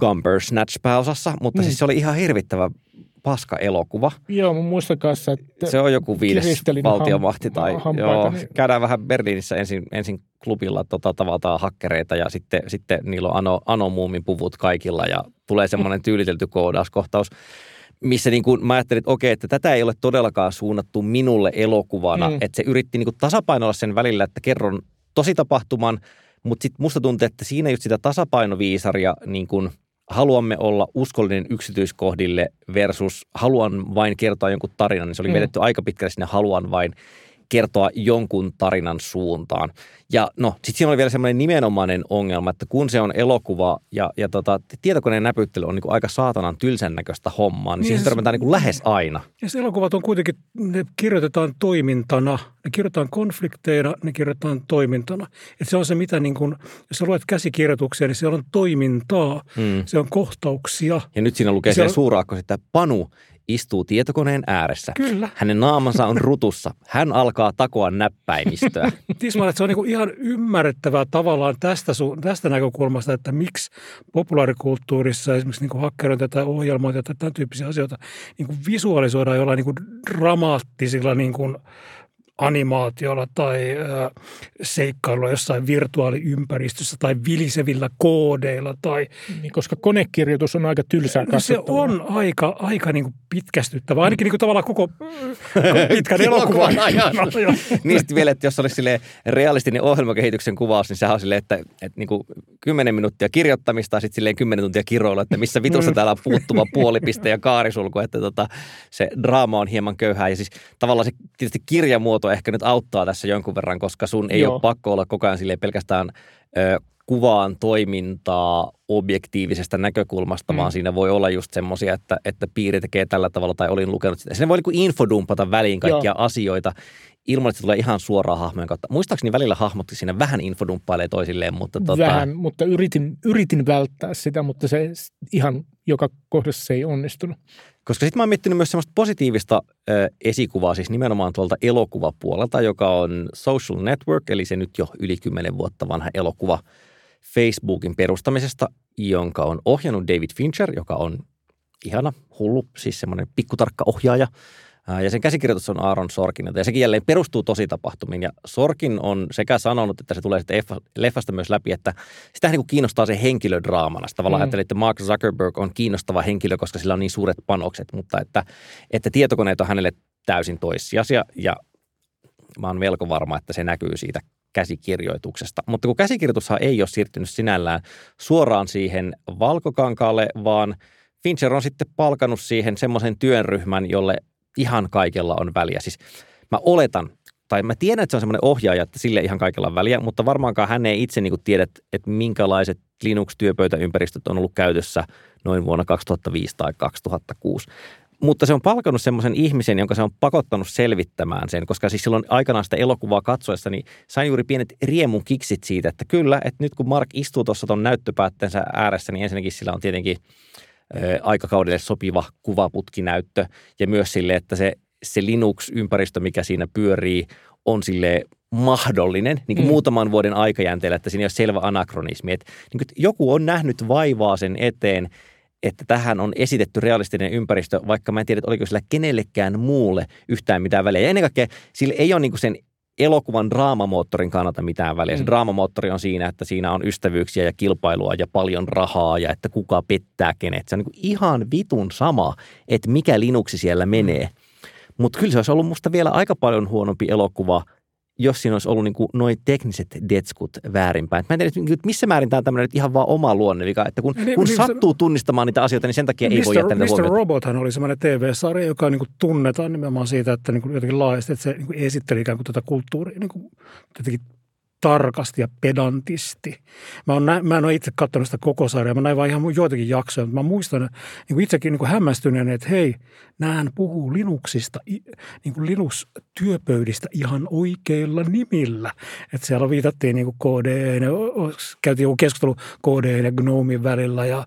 A: Gumber Snatch pääosassa, mutta mm. siis se oli ihan hirvittävä paska elokuva.
B: Joo, mun muistan kanssa, että
A: Se on joku viides valtiomahti
B: ham-
A: tai
B: hampaita,
A: joo,
B: niin-
A: käydään vähän Berliinissä ensin, ensin klubilla tota, tavataan hakkereita ja sitten, sitten niillä on ano, anomuumin puvut kaikilla ja tulee semmoinen tyylitelty koodauskohtaus missä niin kuin mä ajattelin, että okei, että tätä ei ole todellakaan suunnattu minulle elokuvana,
B: Mm.
A: että se yritti niin kuin tasapainoilla sen välillä, että kerron tositapahtuman, mutta sitten musta tuntuu, että siinä just sitä tasapainoviisaria niin kuin haluamme olla uskollinen yksityiskohdille versus haluan vain kertoa jonkun tarinan, niin se oli
B: Mm.
A: vedetty aika pitkälle sinne haluan vain kertoa jonkun tarinan suuntaan. Ja no, sitten siinä oli vielä semmoinen nimenomainen ongelma, että kun se on elokuva ja, ja tota, tietokoneen näpyttely on niinku aika saatanan tylsän näköistä hommaa, niin,
C: Niin
A: niin siihen törmätään niinku lähes aina.
C: Ja se elokuvat on kuitenkin, ne kirjoitetaan toimintana, ne kirjoitetaan konflikteina, ne kirjoitetaan toimintana. Et se on se, mitä niin kun, jos sä luet käsikirjoituksia, niin siellä on toimintaa,
A: Mm.
C: se on kohtauksia.
A: Ja nyt siinä lukee
C: Siellä
A: siellä suuraakkosi, että Panu istuu tietokoneen ääressä.
C: Kyllä.
A: Hänen naamansa on rutussa. Hän alkaa takoa näppäimistöä.
C: Tismalle, että se on niin ihan ymmärrettävää tavallaan tästä, su- tästä näkökulmasta, että miksi populaarikulttuurissa esimerkiksi niin hakkerointia tai ohjelmointia tai tämän tyyppisiä asioita niin visualisoidaan jollain niin dramaattisilla niin kuin animaatiolla tai seikkailulla jossain virtuaaliympäristössä tai vilisevillä koodeilla tai
B: Niin, koska konekirjoitus on aika tylsää
C: No se on aika, aika niin kuin pitkästyttävä, ainakin niin kuin tavallaan koko, pitkän elokuvan
A: ajan. Sitten vielä, että jos olisi silleen realistinen ohjelmakehityksen kuvaus, niin sehän on silleen, että, että niin kuin 10 minuuttia kirjoittamista ja sitten silleen 10 tuntia kiroilla, että missä vitussa täällä on puuttuva puolipiste ja kaarisulku, että tota, se draama on hieman köyhää. Ja siis tavallaan se tietysti kirjamuoto ehkä nyt auttaa tässä jonkun verran, koska sun ei
B: Joo.
A: ole pakko olla koko ajan pelkästään ö, kuvaan toimintaa objektiivisesta näkökulmasta, mm. vaan siinä voi olla just semmoisia, että, että piiri tekee tällä tavalla tai olin lukenut sitä. Siinä voi niin kuin infodumpata väliin kaikkia
B: Joo.
A: asioita ilman, että se tulee ihan suoraan hahmojen kautta. Muistaakseni välillä hahmotkin siinä vähän infodumppailee toisilleen, mutta tota,
B: Vähän, mutta yritin, yritin välttää sitä, mutta se ihan joka kohdassa se ei onnistunut.
A: Koska sitten mä oon miettinyt myös semmoista positiivista ö, esikuvaa, siis nimenomaan tuolta elokuvapuolelta, joka on Social Network, eli se nyt jo yli 10 vuotta vanha elokuva Facebookin perustamisesta, jonka on ohjannut David Fincher, joka on ihana, hullu, siis semmoinen pikkutarkka ohjaaja. Ja sen käsikirjoitus on Aaron Sorkinilta ja sekin jälleen perustuu tositapahtumiin. Ja Sorkin on sekä sanonut, että se tulee leffasta myös läpi, että sitä niin kuin kiinnostaa se henkilödraamana. Sitä Tavallaan
B: Mm.
A: ajattelee, että Mark Zuckerberg on kiinnostava henkilö, koska sillä on niin suuret panokset, mutta että, että tietokoneet on hänelle täysin toissijaisia ja mä oon melko varma, että se näkyy siitä käsikirjoituksesta. Mutta kun käsikirjoitushan ei ole siirtynyt sinällään suoraan siihen valkokankaalle, vaan Fincher on sitten palkannut siihen semmoisen työryhmän, jolle ihan kaikella on väliä. Siis mä oletan, tai mä tiedän, että se on semmoinen ohjaaja, että sille ihan kaikella on väliä, mutta varmaankaan hän ei itse niin tiedä, että- minkälaiset Linux-työpöytäympäristöt on ollut käytössä noin vuonna 2005 tai 2006. Mutta se on palkannut semmoisen ihmisen, jonka se on pakottanut selvittämään sen, koska siis silloin aikanaan sitä elokuvaa katsoessa, niin sain juuri pienet riemun kiksit siitä, että kyllä, että nyt kun Mark istuu tuossa tuon näyttöpäätteensä ääressä, niin ensinnäkin sillä on tietenkin aikakaudelle sopiva kuvaputkinäyttö ja myös sille, että se, se Linux-ympäristö, mikä siinä pyörii, on sille mahdollinen niin kuin
B: Mm.
A: muutaman vuoden aikajänteellä, että siinä ei ole selvä anakronismi. Että, niin kuin, että joku on nähnyt vaivaa sen eteen, että tähän on esitetty realistinen ympäristö, vaikka mä en tiedä, että oliko sillä kenellekään muulle yhtään mitään väliä. Ja ennen kaikkea sillä ei ole niin sen elokuvan draamamoottorin kannalta mitään väliä. Se
B: Mm.
A: draamamoottori on siinä, että siinä on ystävyyksiä ja kilpailua ja paljon rahaa ja että kuka pettää kenet. Se on niin ihan vitun sama, että mikä Linuxi siellä menee. Mutta kyllä se olisi ollut musta vielä aika paljon huonompi elokuva, jos siinä olisi ollut niin noin tekniset detskut väärinpäin. Mä en tiedä, että missä määrin tämä on tämmöinen ihan vaan oma luonnevika, että kun,
C: Niin,
A: kun
C: niin,
A: sattuu tunnistamaan niitä asioita, niin sen takia ei voi jättää
C: Mr.
A: niitä
C: Mr.
A: huomiota.
C: Robothan oli semmoinen TV-sarja, joka niin kuin tunnetaan nimenomaan siitä, että niin kuin jotenkin laajasti, että se niin kuin esitteli ikään kuin tätä kulttuuria niin kuin jotenkin tarkasti ja pedantisti. Mä, on, mä en ole itse katsonut sitä koko sarjaa, mä näin vaan ihan joitakin jaksoja, mutta mä muistan niin kuin itsekin niin kuin hämmästyneen, että hei, näähän puhuu Linuxista, niin kuin Linux-työpöydistä ihan oikeilla nimillä. Että siellä viitattiin niin kuin KDE, käytiin joku keskustelu KDE ja GNOMEin välillä ja,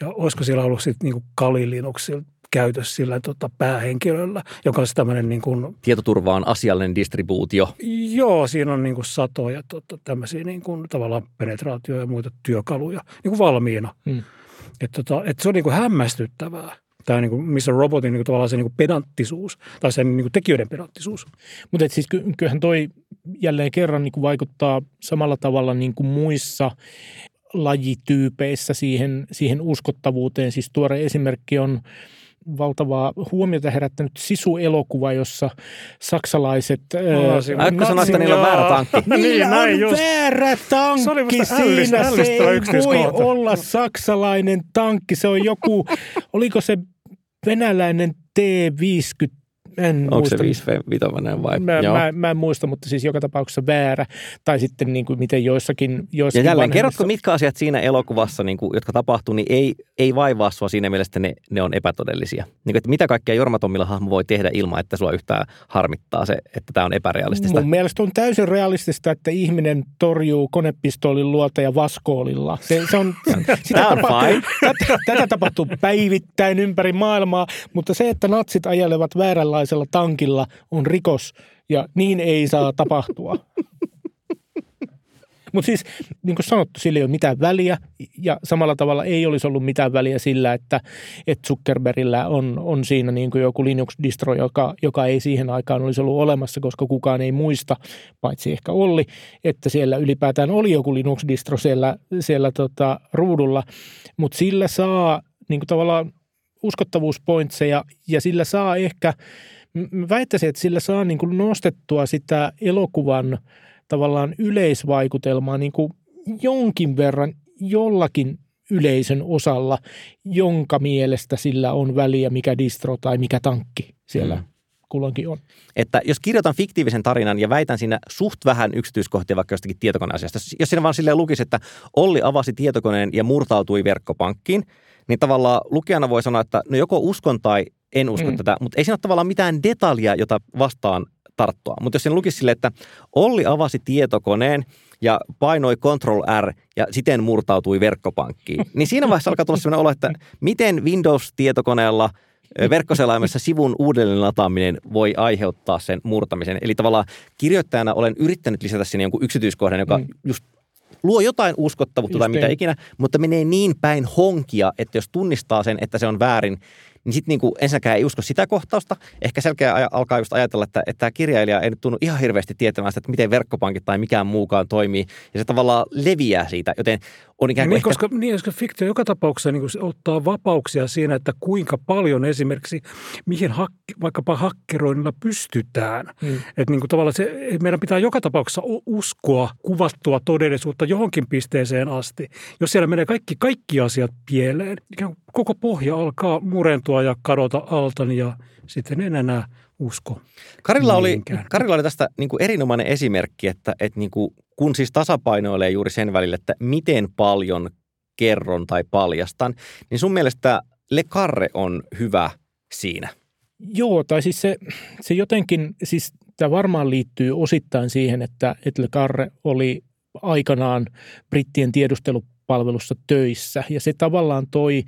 C: ja olisiko siellä ollut sitten niin kuin Kali Linuxilla käytössä sillä tota, päähenkilöllä, joka on tämmöinen niin kuin,
A: Tietoturva on asiallinen distribuutio.
C: Joo, siinä on niin kuin satoja tota, tämmöisiä niin kuin, tavallaan penetraatio- ja muita työkaluja niin kuin valmiina. Hmm. Että tota, et se on niin kuin hämmästyttävää. Tämä, niin kuin, missä robotin niin kuin, tavallaan se niin kuin pedanttisuus tai sen niin kuin tekijöiden pedanttisuus.
B: Mutta siis ky- kyllähän toi jälleen kerran niin kuin vaikuttaa samalla tavalla niin kuin muissa lajityypeissä siihen, siihen uskottavuuteen. Siis tuore esimerkki on valtavaa huomiota herättänyt Sisu-elokuva, jossa saksalaiset...
A: No, Äkkö sanoa, että niillä on väärä tankki?
B: Niin, näin on just. väärä tankki se siinä. Se ei voi olla saksalainen tankki. Se on joku, oliko se venäläinen T-50 en
A: Onko
B: muista.
A: se 5 vai?
B: Mä, mä, mä, en muista, mutta siis joka tapauksessa väärä. Tai sitten niin kuin miten joissakin, joissakin
A: Ja jälleen, kerrotko mitkä asiat siinä elokuvassa, niin kuin, jotka tapahtuu, niin ei, ei vaivaa sua siinä mielessä, että ne, ne on epätodellisia. Niin kuin, että mitä kaikkea Jorma Tommilla hahmo voi tehdä ilman, että sua yhtään harmittaa se, että tämä on epärealistista?
B: Mun mielestä on täysin realistista, että ihminen torjuu konepistoolin luoteja vaskoolilla. Se, se on,
A: sitä on tapahtuu,
B: tätä, tätä tapahtuu päivittäin ympäri maailmaa, mutta se, että natsit ajelevat vääränlaisia suomalaisella tankilla on rikos ja niin ei saa tapahtua. Mutta siis, niin kuin sanottu, sillä ei ole mitään väliä ja samalla tavalla ei olisi ollut mitään väliä sillä, että, että Zuckerbergillä on, on siinä niin kuin joku Linux-distro, joka, joka ei siihen aikaan olisi ollut olemassa, koska kukaan ei muista, paitsi ehkä Olli, että siellä ylipäätään oli joku Linux-distro siellä, siellä tota, ruudulla, mutta sillä saa niin kuin tavallaan uskottavuuspointseja ja sillä saa ehkä – mä väittäisin, että sillä saa niin kuin nostettua sitä elokuvan tavallaan yleisvaikutelmaa niin kuin jonkin verran jollakin yleisön osalla, jonka mielestä sillä on väliä, mikä distro tai mikä tankki siellä mm. Kulloinkin on.
A: Että jos kirjoitan fiktiivisen tarinan ja väitän siinä suht vähän yksityiskohtia vaikka jostakin tietokoneasiasta, jos siinä vaan silleen lukisi, että Olli avasi tietokoneen ja murtautui verkkopankkiin, niin tavallaan lukijana voi sanoa, että no joko uskon tai en usko mm. tätä, mutta ei siinä ole tavallaan mitään detaljia, jota vastaan tarttua. Mutta jos sen lukisi sille, että Olli avasi tietokoneen ja painoi Ctrl R ja siten murtautui verkkopankkiin, niin siinä vaiheessa alkaa tulla sellainen olo, että miten Windows-tietokoneella verkkoselaimessa sivun uudelleen lataaminen voi aiheuttaa sen murtamisen. Eli tavallaan kirjoittajana olen yrittänyt lisätä sinne jonkun yksityiskohdan, joka mm. just luo jotain uskottavuutta Just tai mitä niin. ikinä, mutta menee niin päin honkia, että jos tunnistaa sen, että se on väärin, niin sitten niinku ensinnäkään ei usko sitä kohtausta. Ehkä selkeä alkaa just ajatella, että, että tämä kirjailija ei nyt tunnu ihan hirveästi tietämään sitä, että miten verkkopankit tai mikään muukaan toimii. Ja se tavallaan leviää siitä, joten on ikään kuin
C: niin, ehkä... koska, niin, koska fiktio joka tapauksessa niin ottaa vapauksia siinä, että kuinka paljon esimerkiksi, mihin hak, vaikkapa hakkeroinnilla pystytään. Hmm. Että niin kuin tavallaan se, meidän pitää joka tapauksessa uskoa kuvattua todellisuutta johonkin pisteeseen asti. Jos siellä menee kaikki, kaikki asiat pieleen, ikään kuin koko pohja alkaa murentua ja kadota alta ja sitten en enää usko.
A: Karilla oli, Karilla oli tästä niin kuin erinomainen esimerkki, että, että niin kuin, kun siis tasapainoilee juuri sen välillä, että miten paljon kerron tai paljastan, niin sun mielestä Le Carre on hyvä siinä.
B: Joo, tai siis se, se jotenkin, siis tämä varmaan liittyy osittain siihen, että, että Le Carre oli aikanaan brittien tiedustelupalvelussa töissä ja se tavallaan toi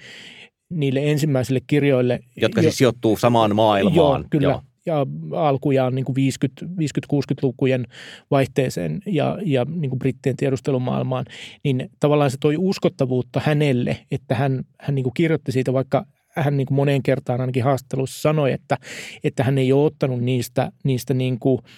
B: niille ensimmäisille kirjoille.
A: Jotka siis jo, sijoittuu samaan maailmaan.
B: Joo, kyllä. Joo. Ja alkujaan niin kuin 50-60-lukujen vaihteeseen ja, ja niin kuin brittien tiedustelumaailmaan, niin tavallaan se toi uskottavuutta hänelle, että hän, hän niin kuin kirjoitti siitä, vaikka hän niin kuin moneen kertaan ainakin haastattelussa sanoi, että, että hän ei ole ottanut niistä, niistä niin kuin –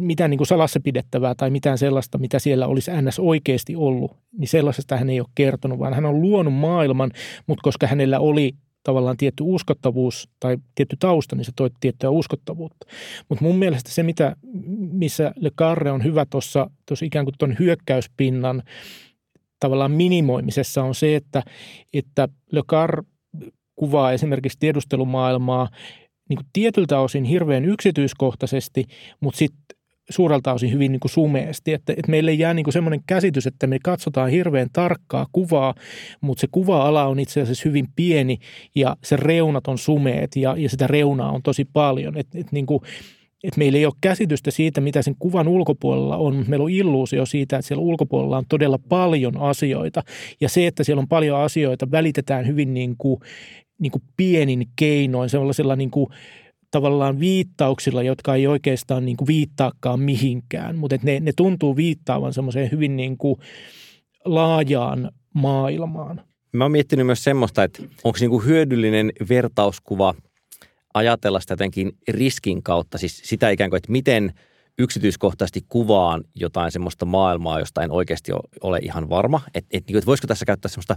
B: mitään niin kuin salassa pidettävää tai mitään sellaista, mitä siellä olisi NS oikeasti ollut, niin sellaisesta hän ei ole kertonut, vaan hän on luonut maailman, mutta koska hänellä oli tavallaan tietty uskottavuus tai tietty tausta, niin se toi tiettyä uskottavuutta. Mutta mun mielestä se, mitä, missä Le Carre on hyvä tuossa ikään kuin tuon hyökkäyspinnan tavallaan minimoimisessa on se, että, että Le Carre kuvaa esimerkiksi tiedustelumaailmaa niin kuin tietyltä osin hirveän yksityiskohtaisesti, mutta sitten suurelta osin hyvin niin kuin sumeesti, että, että meille jää niin kuin semmoinen käsitys, että me katsotaan hirveän tarkkaa kuvaa, mutta se kuva-ala on itse asiassa hyvin pieni ja se reunat on sumeet ja, ja sitä reunaa on tosi paljon. Et, et niin että meillä ei ole käsitystä siitä, mitä sen kuvan ulkopuolella on, mutta meillä on illuusio siitä, että siellä ulkopuolella on todella paljon asioita. Ja se, että siellä on paljon asioita, välitetään hyvin niin kuin, niin kuin pienin keinoin, sellaisilla niin kuin tavallaan viittauksilla, jotka ei oikeastaan niin kuin viittaakaan mihinkään, mutta ne, ne tuntuu viittaavan semmoiseen hyvin niin kuin laajaan maailmaan.
A: Mä oon miettinyt myös semmoista, että onko niin kuin hyödyllinen vertauskuva ajatella sitä jotenkin riskin kautta, siis sitä ikään kuin, että miten yksityiskohtaisesti kuvaan jotain semmoista maailmaa, josta en oikeasti ole ihan varma, että, että, niin että voisiko tässä käyttää semmoista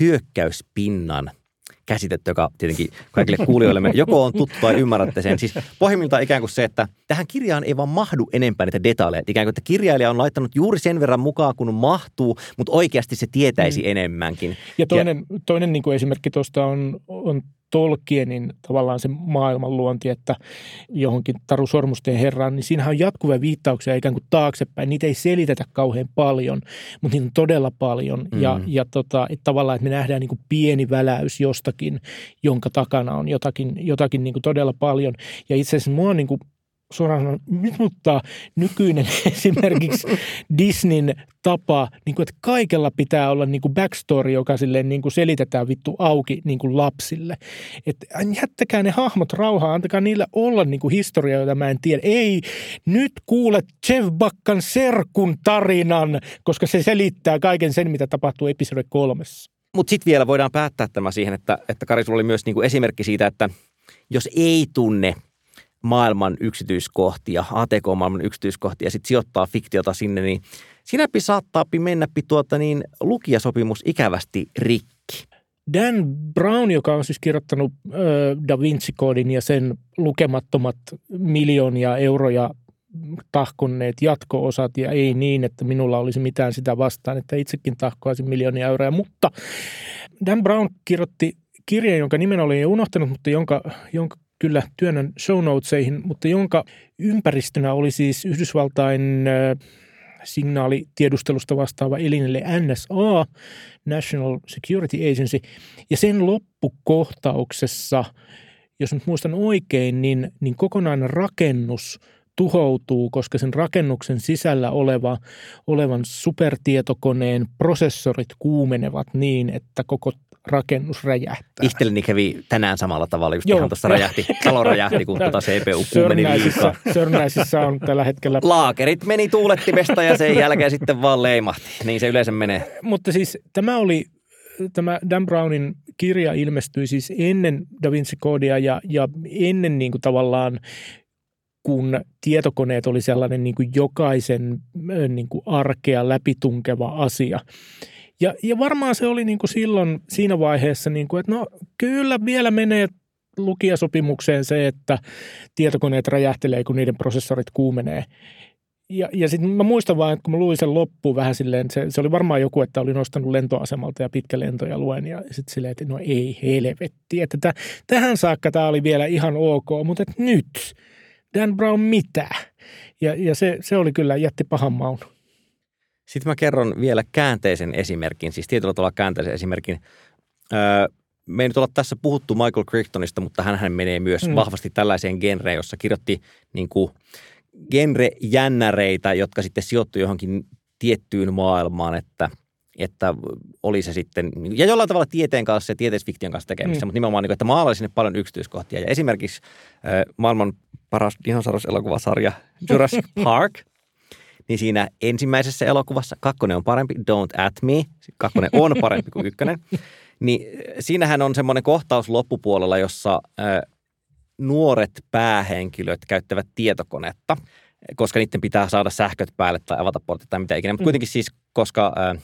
A: hyökkäyspinnan – käsitetty, joka tietenkin kaikille kuulijoille joko on tuttu tai ymmärrätte sen. Siis pohjimmiltaan ikään kuin se, että tähän kirjaan ei vaan mahdu enempää niitä detaljeja. Ikään kuin, että kirjailija on laittanut juuri sen verran mukaan, kun mahtuu, mutta oikeasti se tietäisi mm. enemmänkin.
B: Ja toinen, ja, toinen niin kuin esimerkki tuosta on, on Tolkienin tavallaan se maailmanluonti, että johonkin Taru Sormusten herraan, niin siinähän on jatkuvia viittauksia ikään kuin taaksepäin. Niitä ei selitetä kauhean paljon, mutta niitä on todella paljon. Mm. Ja, ja tota, että tavallaan, että me nähdään niin kuin pieni väläys jostakin, jonka takana on jotakin, jotakin niin kuin todella paljon. Ja itse asiassa mua niin kuin suoraan mutta nykyinen esimerkiksi Disneyn tapa, niin kuin, että kaikella pitää olla niin kuin backstory, joka silleen niin kuin selitetään vittu auki niin kuin lapsille. Että jättäkää ne hahmot rauhaa, antakaa niille olla niin kuin historia, jota mä en tiedä. Ei, nyt kuulet Bakkan serkun tarinan, koska se selittää kaiken sen, mitä tapahtuu episode kolmessa.
A: Mutta sitten vielä voidaan päättää tämä siihen, että, että Kari, sulla oli myös niin kuin esimerkki siitä, että jos ei tunne – maailman yksityiskohtia, ATK-maailman yksityiskohtia ja sitten sijoittaa fiktiota sinne, niin sinäpi saattaa mennä tuota niin lukijasopimus ikävästi rikki.
B: Dan Brown, joka on siis kirjoittanut Da Vinci-koodin ja sen lukemattomat miljoonia euroja tahkonneet jatko-osat ja ei niin, että minulla olisi mitään sitä vastaan, että itsekin tahkoaisin miljoonia euroja, mutta Dan Brown kirjoitti kirjan, jonka nimen olin jo unohtanut, mutta jonka, jonka kyllä työnnän show notesihin, mutta jonka ympäristönä oli siis Yhdysvaltain signaalitiedustelusta vastaava elin, eli NSA, National Security Agency, ja sen loppukohtauksessa, jos nyt muistan oikein, niin, niin kokonainen rakennus tuhoutuu, koska sen rakennuksen sisällä oleva, olevan supertietokoneen prosessorit kuumenevat niin, että koko rakennus räjähtää.
A: Itselleni kävi tänään samalla tavalla, just Joo, ihan tuossa räjähti, talo räjähti, kun tuota CPU kuumeni liikaa.
B: Sörnäisissä on tällä hetkellä...
A: Laakerit meni tuulettimesta ja sen jälkeen sitten vaan leimahti. Niin se yleensä menee.
B: Mutta siis tämä oli, tämä Dan Brownin kirja ilmestyi siis ennen Da Vinci-koodia ja, ja ennen niin kuin tavallaan kun tietokoneet oli sellainen niin kuin jokaisen niin kuin arkea läpitunkeva asia. Ja, ja varmaan se oli niin kuin silloin siinä vaiheessa, niin kuin, että no kyllä vielä menee lukijasopimukseen se, että tietokoneet räjähtelee, kun niiden prosessorit kuumenee. Ja, ja sitten mä muistan vaan, että kun mä luin sen loppuun vähän silleen, se, se oli varmaan joku, että oli nostanut lentoasemalta ja pitkä lento ja luen. Ja sitten silleen, että no ei helvetti, että täh, tähän saakka tämä oli vielä ihan ok, mutta että nyt, Dan Brown mitä? Ja, ja se, se oli kyllä jätti pahan maun.
A: Sitten mä kerron vielä käänteisen esimerkin, siis tietyllä tavalla käänteisen esimerkin. Öö, me ei nyt olla tässä puhuttu Michael Crichtonista, mutta hän menee myös mm. vahvasti tällaiseen genreen, jossa kirjoitti niin kuin genre-jännäreitä, jotka sitten sijoittui johonkin tiettyyn maailmaan, että, että oli se sitten, ja jollain tavalla tieteen kanssa ja tieteisfiktion kanssa tekemistä, mm. mutta nimenomaan, niin että maalaili sinne paljon yksityiskohtia. Ja esimerkiksi äh, maailman paras dinosauruselokuvasarja Jurassic Park – niin siinä ensimmäisessä elokuvassa kakkonen on parempi, Don't at me, kakkonen on parempi kuin ykkönen, niin siinähän on semmoinen kohtaus loppupuolella, jossa äh, nuoret päähenkilöt käyttävät tietokonetta, koska niiden pitää saada sähköt päälle tai avata portit tai mitä ikinä. Mutta mm. kuitenkin siis, koska äh,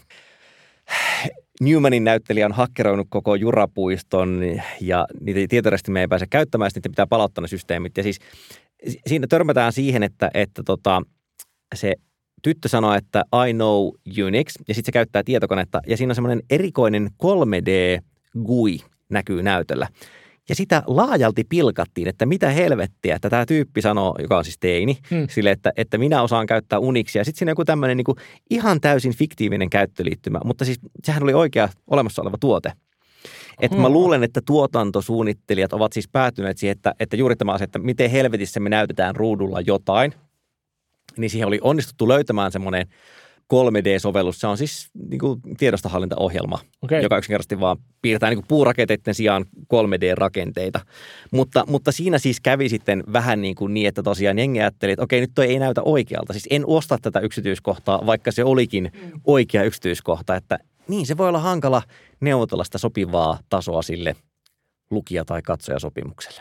A: Newmanin näyttelijä on hakkeroinut koko jurapuiston ja niitä tietojärjestelmiä ei pääse käyttämään, sitten pitää palauttaa ne systeemit. Ja siis siinä törmätään siihen, että, että tota, se tyttö sanoo, että I know Unix, ja sitten se käyttää tietokonetta, ja siinä on semmoinen erikoinen 3D-GUI näkyy näytöllä. Ja sitä laajalti pilkattiin, että mitä helvettiä, että tämä tyyppi sanoo, joka on siis teini, hmm. sille, että, että minä osaan käyttää Unixia. Sitten siinä on joku tämmöinen niin ihan täysin fiktiivinen käyttöliittymä, mutta siis sehän oli oikea olemassa oleva tuote. Että mä luulen, että tuotantosuunnittelijat ovat siis päätyneet siihen, että, että juuri tämä asia, että miten helvetissä me näytetään ruudulla jotain, niin siihen oli onnistuttu löytämään semmoinen 3D-sovellus. Se on siis niin kuin tiedostohallintaohjelma, okay. joka yksinkertaisesti vaan piirtää niin kuin puurakenteiden sijaan 3D-rakenteita. Mutta, mutta siinä siis kävi sitten vähän niin, kuin niin että tosiaan jengi ajatteli, että okei, nyt toi ei näytä oikealta. Siis en osta tätä yksityiskohtaa, vaikka se olikin mm. oikea yksityiskohta. Että niin, se voi olla hankala neuvotella sitä sopivaa tasoa sille lukija- tai katsojasopimukselle.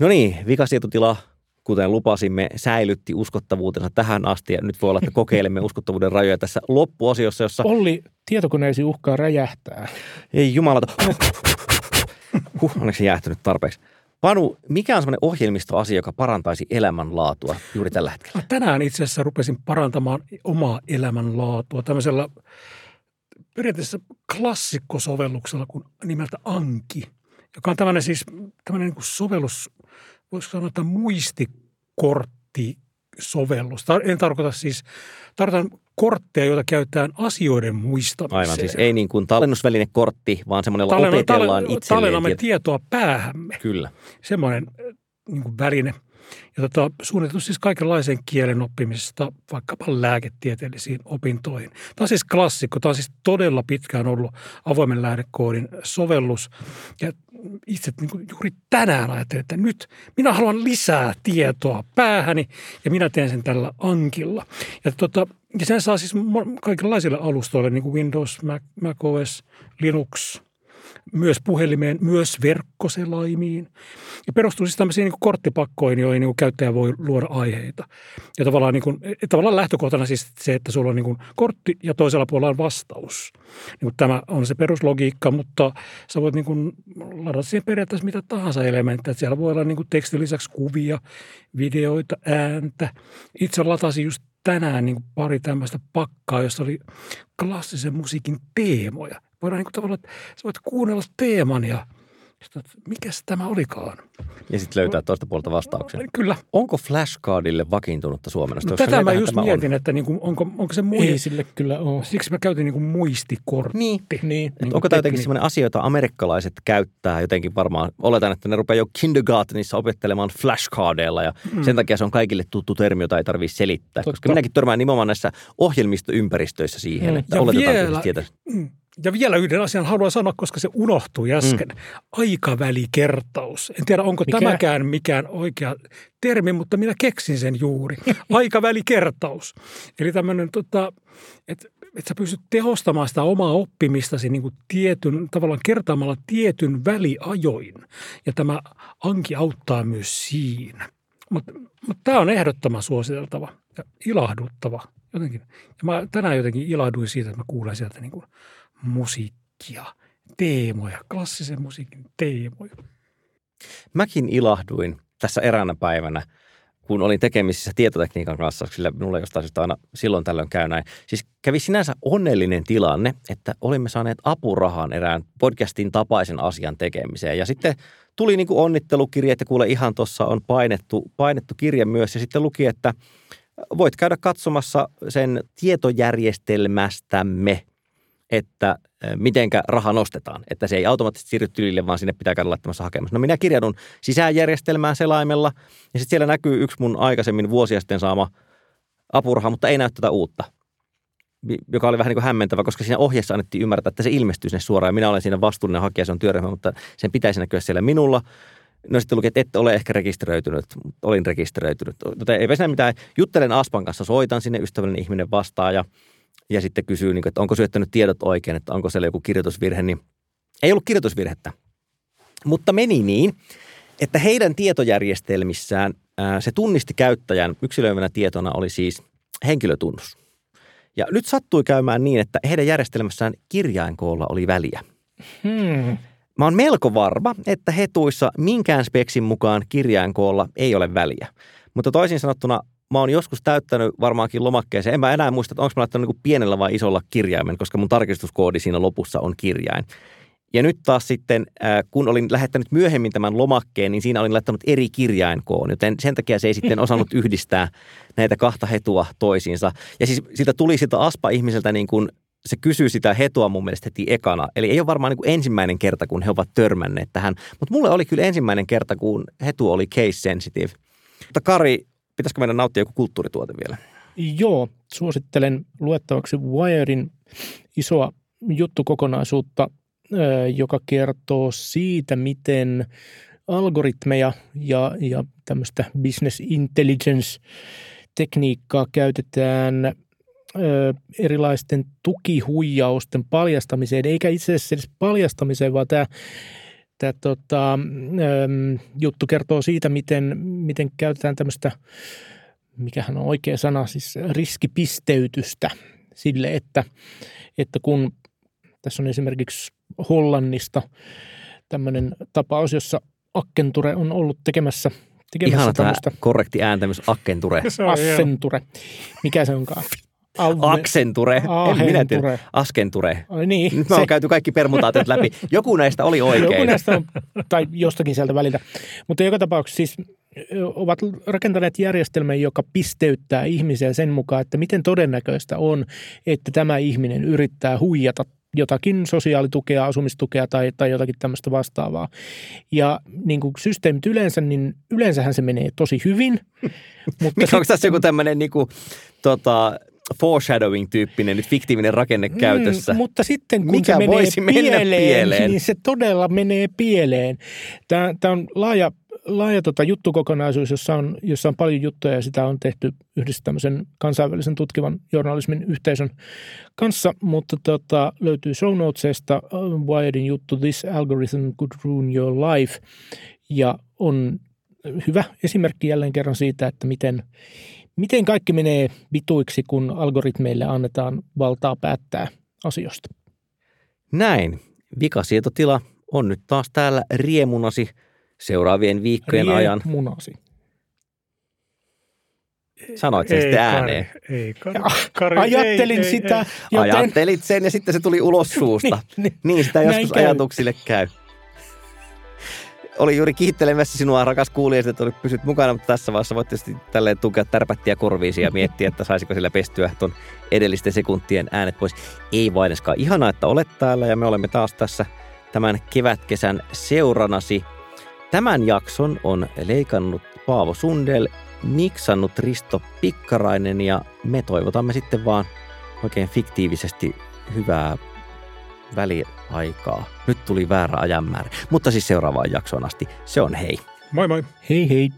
A: No niin, vikasietotila, kuten lupasimme, säilytti uskottavuutensa tähän asti ja nyt voi olla, että kokeilemme uskottavuuden rajoja tässä loppuosiossa, jossa...
B: Olli, tietokoneesi uhkaa räjähtää.
A: Ei jumalata. Huh, onneksi jäähtynyt tarpeeksi. Panu, mikä on semmoinen ohjelmistoasia, joka parantaisi elämänlaatua juuri tällä hetkellä?
C: Tänään itse asiassa rupesin parantamaan omaa elämänlaatua tämmöisellä periaatteessa klassikkosovelluksella kuin nimeltä Anki, joka on tämmöinen siis tämmöinen niin kuin sovellus, voisiko sanoa, että muistikortti sovellus. En tarkoita siis, tarkoitan kortteja, joita käytetään asioiden muistamiseen.
A: Aivan, siis ei niin kuin tallennusvälinekortti, vaan semmoinen, jolla Tallenna, opetellaan itselleen.
C: Tallennamme tietoa päähämme.
A: Kyllä.
C: Semmoinen niin kuin väline – ja tota, suunniteltu siis kaikenlaisen kielen oppimisesta vaikkapa lääketieteellisiin opintoihin. Tämä on siis klassikko. Tämä on siis todella pitkään ollut avoimen lähdekoodin sovellus. Ja itse niin kuin juuri tänään ajattelin, että nyt minä haluan lisää tietoa päähäni ja minä teen sen tällä ankilla. Ja, tota, ja sen saa siis kaikenlaisille alustoille, niin kuin Windows, Mac, Mac OS, Linux – myös puhelimeen, myös verkkoselaimiin. Ja perustuu siis tämmöisiin niin korttipakkoihin, joihin niin käyttäjä voi luoda aiheita. Ja tavallaan, niin kuin, tavallaan lähtökohtana siis se, että sulla on niin kuin kortti ja toisella puolella on vastaus. Niin tämä on se peruslogiikka, mutta sä voit niin kuin ladata siihen periaatteessa mitä tahansa elementtejä. Siellä voi olla niin kuin tekstin lisäksi kuvia, videoita, ääntä. Itse latasin just tänään niin pari tämmöistä pakkaa, jossa oli klassisen musiikin teemoja voidaan niin tavallaan, että sä voit kuunnella teeman ja mikä tämä olikaan.
A: Ja sitten löytää toista puolta vastauksen.
C: Kyllä.
A: Onko flashcardille vakiintunutta Suomessa?
C: No, tätä mä just mietin, on? että niin kuin, onko, onko se
B: muisti. Ei sille kyllä ole.
C: Siksi mä käytin niin kuin muistikortti.
A: Niin. niin. niin onko tämä jotenkin sellainen asia, jota amerikkalaiset käyttää jotenkin varmaan? Oletan, että ne rupeaa jo kindergartenissa opettelemaan flashcardeilla ja mm. sen takia se on kaikille tuttu termi, jota ei tarvitse selittää. Totta. Koska minäkin törmään nimenomaan näissä ohjelmistoympäristöissä siihen, mm. että ja oletetaan vielä, tietää. Mm
C: ja vielä yhden asian haluan sanoa, koska se unohtui äsken. Mm. Aikavälikertaus. En tiedä, onko Mikä? tämäkään mikään oikea termi, mutta minä keksin sen juuri. Aikavälikertaus. Eli tämmöinen, tota, että että sä pystyt tehostamaan sitä omaa oppimistasi niin kuin tietyn, tavallaan kertaamalla tietyn väliajoin. Ja tämä Anki auttaa myös siinä. Mutta mut tämä on ehdottoman suositeltava ja ilahduttava jotenkin. Ja mä tänään jotenkin ilahduin siitä, että mä kuulen sieltä niin kuin musiikkia, teemoja, klassisen musiikin teemoja.
A: Mäkin ilahduin tässä eräänä päivänä, kun olin tekemisissä tietotekniikan kanssa, sillä minulla jostain syystä aina silloin tällöin käy näin. Siis kävi sinänsä onnellinen tilanne, että olimme saaneet apurahan erään podcastin tapaisen asian tekemiseen. Ja sitten tuli niin kuin onnittelukirje, että kuule ihan tuossa on painettu, painettu kirje myös. Ja sitten luki, että voit käydä katsomassa sen tietojärjestelmästämme että mitenkä raha nostetaan, että se ei automaattisesti siirry tilille, vaan sinne pitää käydä laittamassa hakemassa. No minä kirjaudun sisäänjärjestelmään selaimella ja sitten siellä näkyy yksi mun aikaisemmin vuosia sitten saama apuraha, mutta ei näy tätä uutta, joka oli vähän niin kuin hämmentävä, koska siinä ohjeessa annettiin ymmärtää, että se ilmestyy sinne suoraan minä olen siinä vastuullinen hakija, se on työryhmä, mutta sen pitäisi näkyä siellä minulla. No sitten luki, että ette ole ehkä rekisteröitynyt, olin rekisteröitynyt. Mutta eipä siinä mitään. Juttelen Aspan kanssa, soitan sinne, ystävällinen ihminen vastaa ja, ja sitten kysyy, niin kuin, että onko syöttänyt tiedot oikein, että onko siellä joku kirjoitusvirhe, niin ei ollut kirjoitusvirhettä. Mutta meni niin, että heidän tietojärjestelmissään ää, se tunnisti käyttäjän yksilöimänä tietona oli siis henkilötunnus. Ja nyt sattui käymään niin, että heidän järjestelmässään kirjainkoolla oli väliä.
B: Hmm.
A: Mä oon melko varma, että hetuissa minkään speksin mukaan kirjainkoolla ei ole väliä. Mutta toisin sanottuna mä oon joskus täyttänyt varmaankin lomakkeeseen. En mä enää muista, että onko mä laittanut niin pienellä vai isolla kirjaimen, koska mun tarkistuskoodi siinä lopussa on kirjain. Ja nyt taas sitten, kun olin lähettänyt myöhemmin tämän lomakkeen, niin siinä olin laittanut eri kirjainkoon, joten sen takia se ei sitten osannut yhdistää näitä kahta hetua toisiinsa. Ja siis siitä tuli sitä aspa-ihmiseltä niin kuin se kysyy sitä hetua mun mielestä heti ekana. Eli ei ole varmaan niin ensimmäinen kerta, kun he ovat törmänneet tähän. Mutta mulle oli kyllä ensimmäinen kerta, kun hetu oli case sensitive. Mutta Kari, pitäisikö meidän nauttia joku kulttuurituote vielä?
B: Joo, suosittelen luettavaksi Wirein isoa juttukokonaisuutta, joka kertoo siitä, miten algoritmeja ja, ja tämmöistä business intelligence tekniikkaa käytetään – erilaisten tukihuijausten paljastamiseen, eikä itse asiassa edes paljastamiseen, vaan tämä, tämä tota, juttu kertoo siitä, miten, miten käytetään tämmöistä, mikähän on oikea sana, siis riskipisteytystä sille, että, että kun tässä on esimerkiksi Hollannista tämmöinen tapaus, jossa Akkenture on ollut tekemässä tekemässä
A: Ihana tämä korrekti ääntämys, Akkenture.
B: Assenture. Mikä se onkaan?
A: Aksenture. En minä tiedä. Askenture.
B: Ai niin.
A: Nyt me se... on käyty kaikki permutaatiot läpi. Joku näistä oli oikein.
B: Joku näistä on, tai jostakin sieltä välillä. Mutta joka tapauksessa siis ovat rakentaneet järjestelmän, joka pisteyttää ihmisiä sen mukaan, että miten todennäköistä on, että tämä ihminen yrittää huijata jotakin sosiaalitukea, asumistukea tai, tai jotakin tämmöistä vastaavaa. Ja niin kuin systeemit yleensä, niin yleensähän se menee tosi hyvin.
A: mutta Onko tässä joku tämmöinen niin kuin, tota, foreshadowing-tyyppinen fiktiivinen rakenne mm, käytössä.
B: mutta sitten kun Mikä se menee pieleen, pieleen, niin se todella menee pieleen. Tämä, tämä on laaja, laaja tota juttukokonaisuus, jossa on, jossa on paljon juttuja ja sitä on tehty yhdessä tämmöisen kansainvälisen tutkivan journalismin yhteisön kanssa, mutta tota, löytyy show notesista uh, Wiredin juttu This Algorithm Could Ruin Your Life ja on hyvä esimerkki jälleen kerran siitä, että miten – Miten kaikki menee vituiksi, kun algoritmeille annetaan valtaa päättää asioista?
A: Näin. Vikasietotila on nyt taas täällä riemunasi seuraavien viikkojen
B: riemunasi.
A: ajan.
B: Riemunasi.
A: Sanoit sen sitten ääneen.
C: Ei, kari,
B: kari, Ajattelin ei, sitä. Ei,
A: joten... Ajattelit sen ja sitten se tuli ulos suusta. niin, niin, niin sitä joskus käy. ajatuksille käy oli juuri kiittelemässä sinua, rakas kuulija, että olit pysyt mukana, mutta tässä vaiheessa voit tietysti tälleen tukea tärpättiä korviisi ja miettiä, että saisiko sillä pestyä tuon edellisten sekuntien äänet pois. Ei vaineskaan. Ihanaa, että olet täällä ja me olemme taas tässä tämän kevätkesän seuranasi. Tämän jakson on leikannut Paavo Sundel, miksannut Risto Pikkarainen ja me toivotamme sitten vaan oikein fiktiivisesti hyvää väliaikaa. Nyt tuli väärä ajanmäärä. Mutta siis seuraavaan jaksoon asti. Se on hei.
C: Moi moi.
B: Hei hei.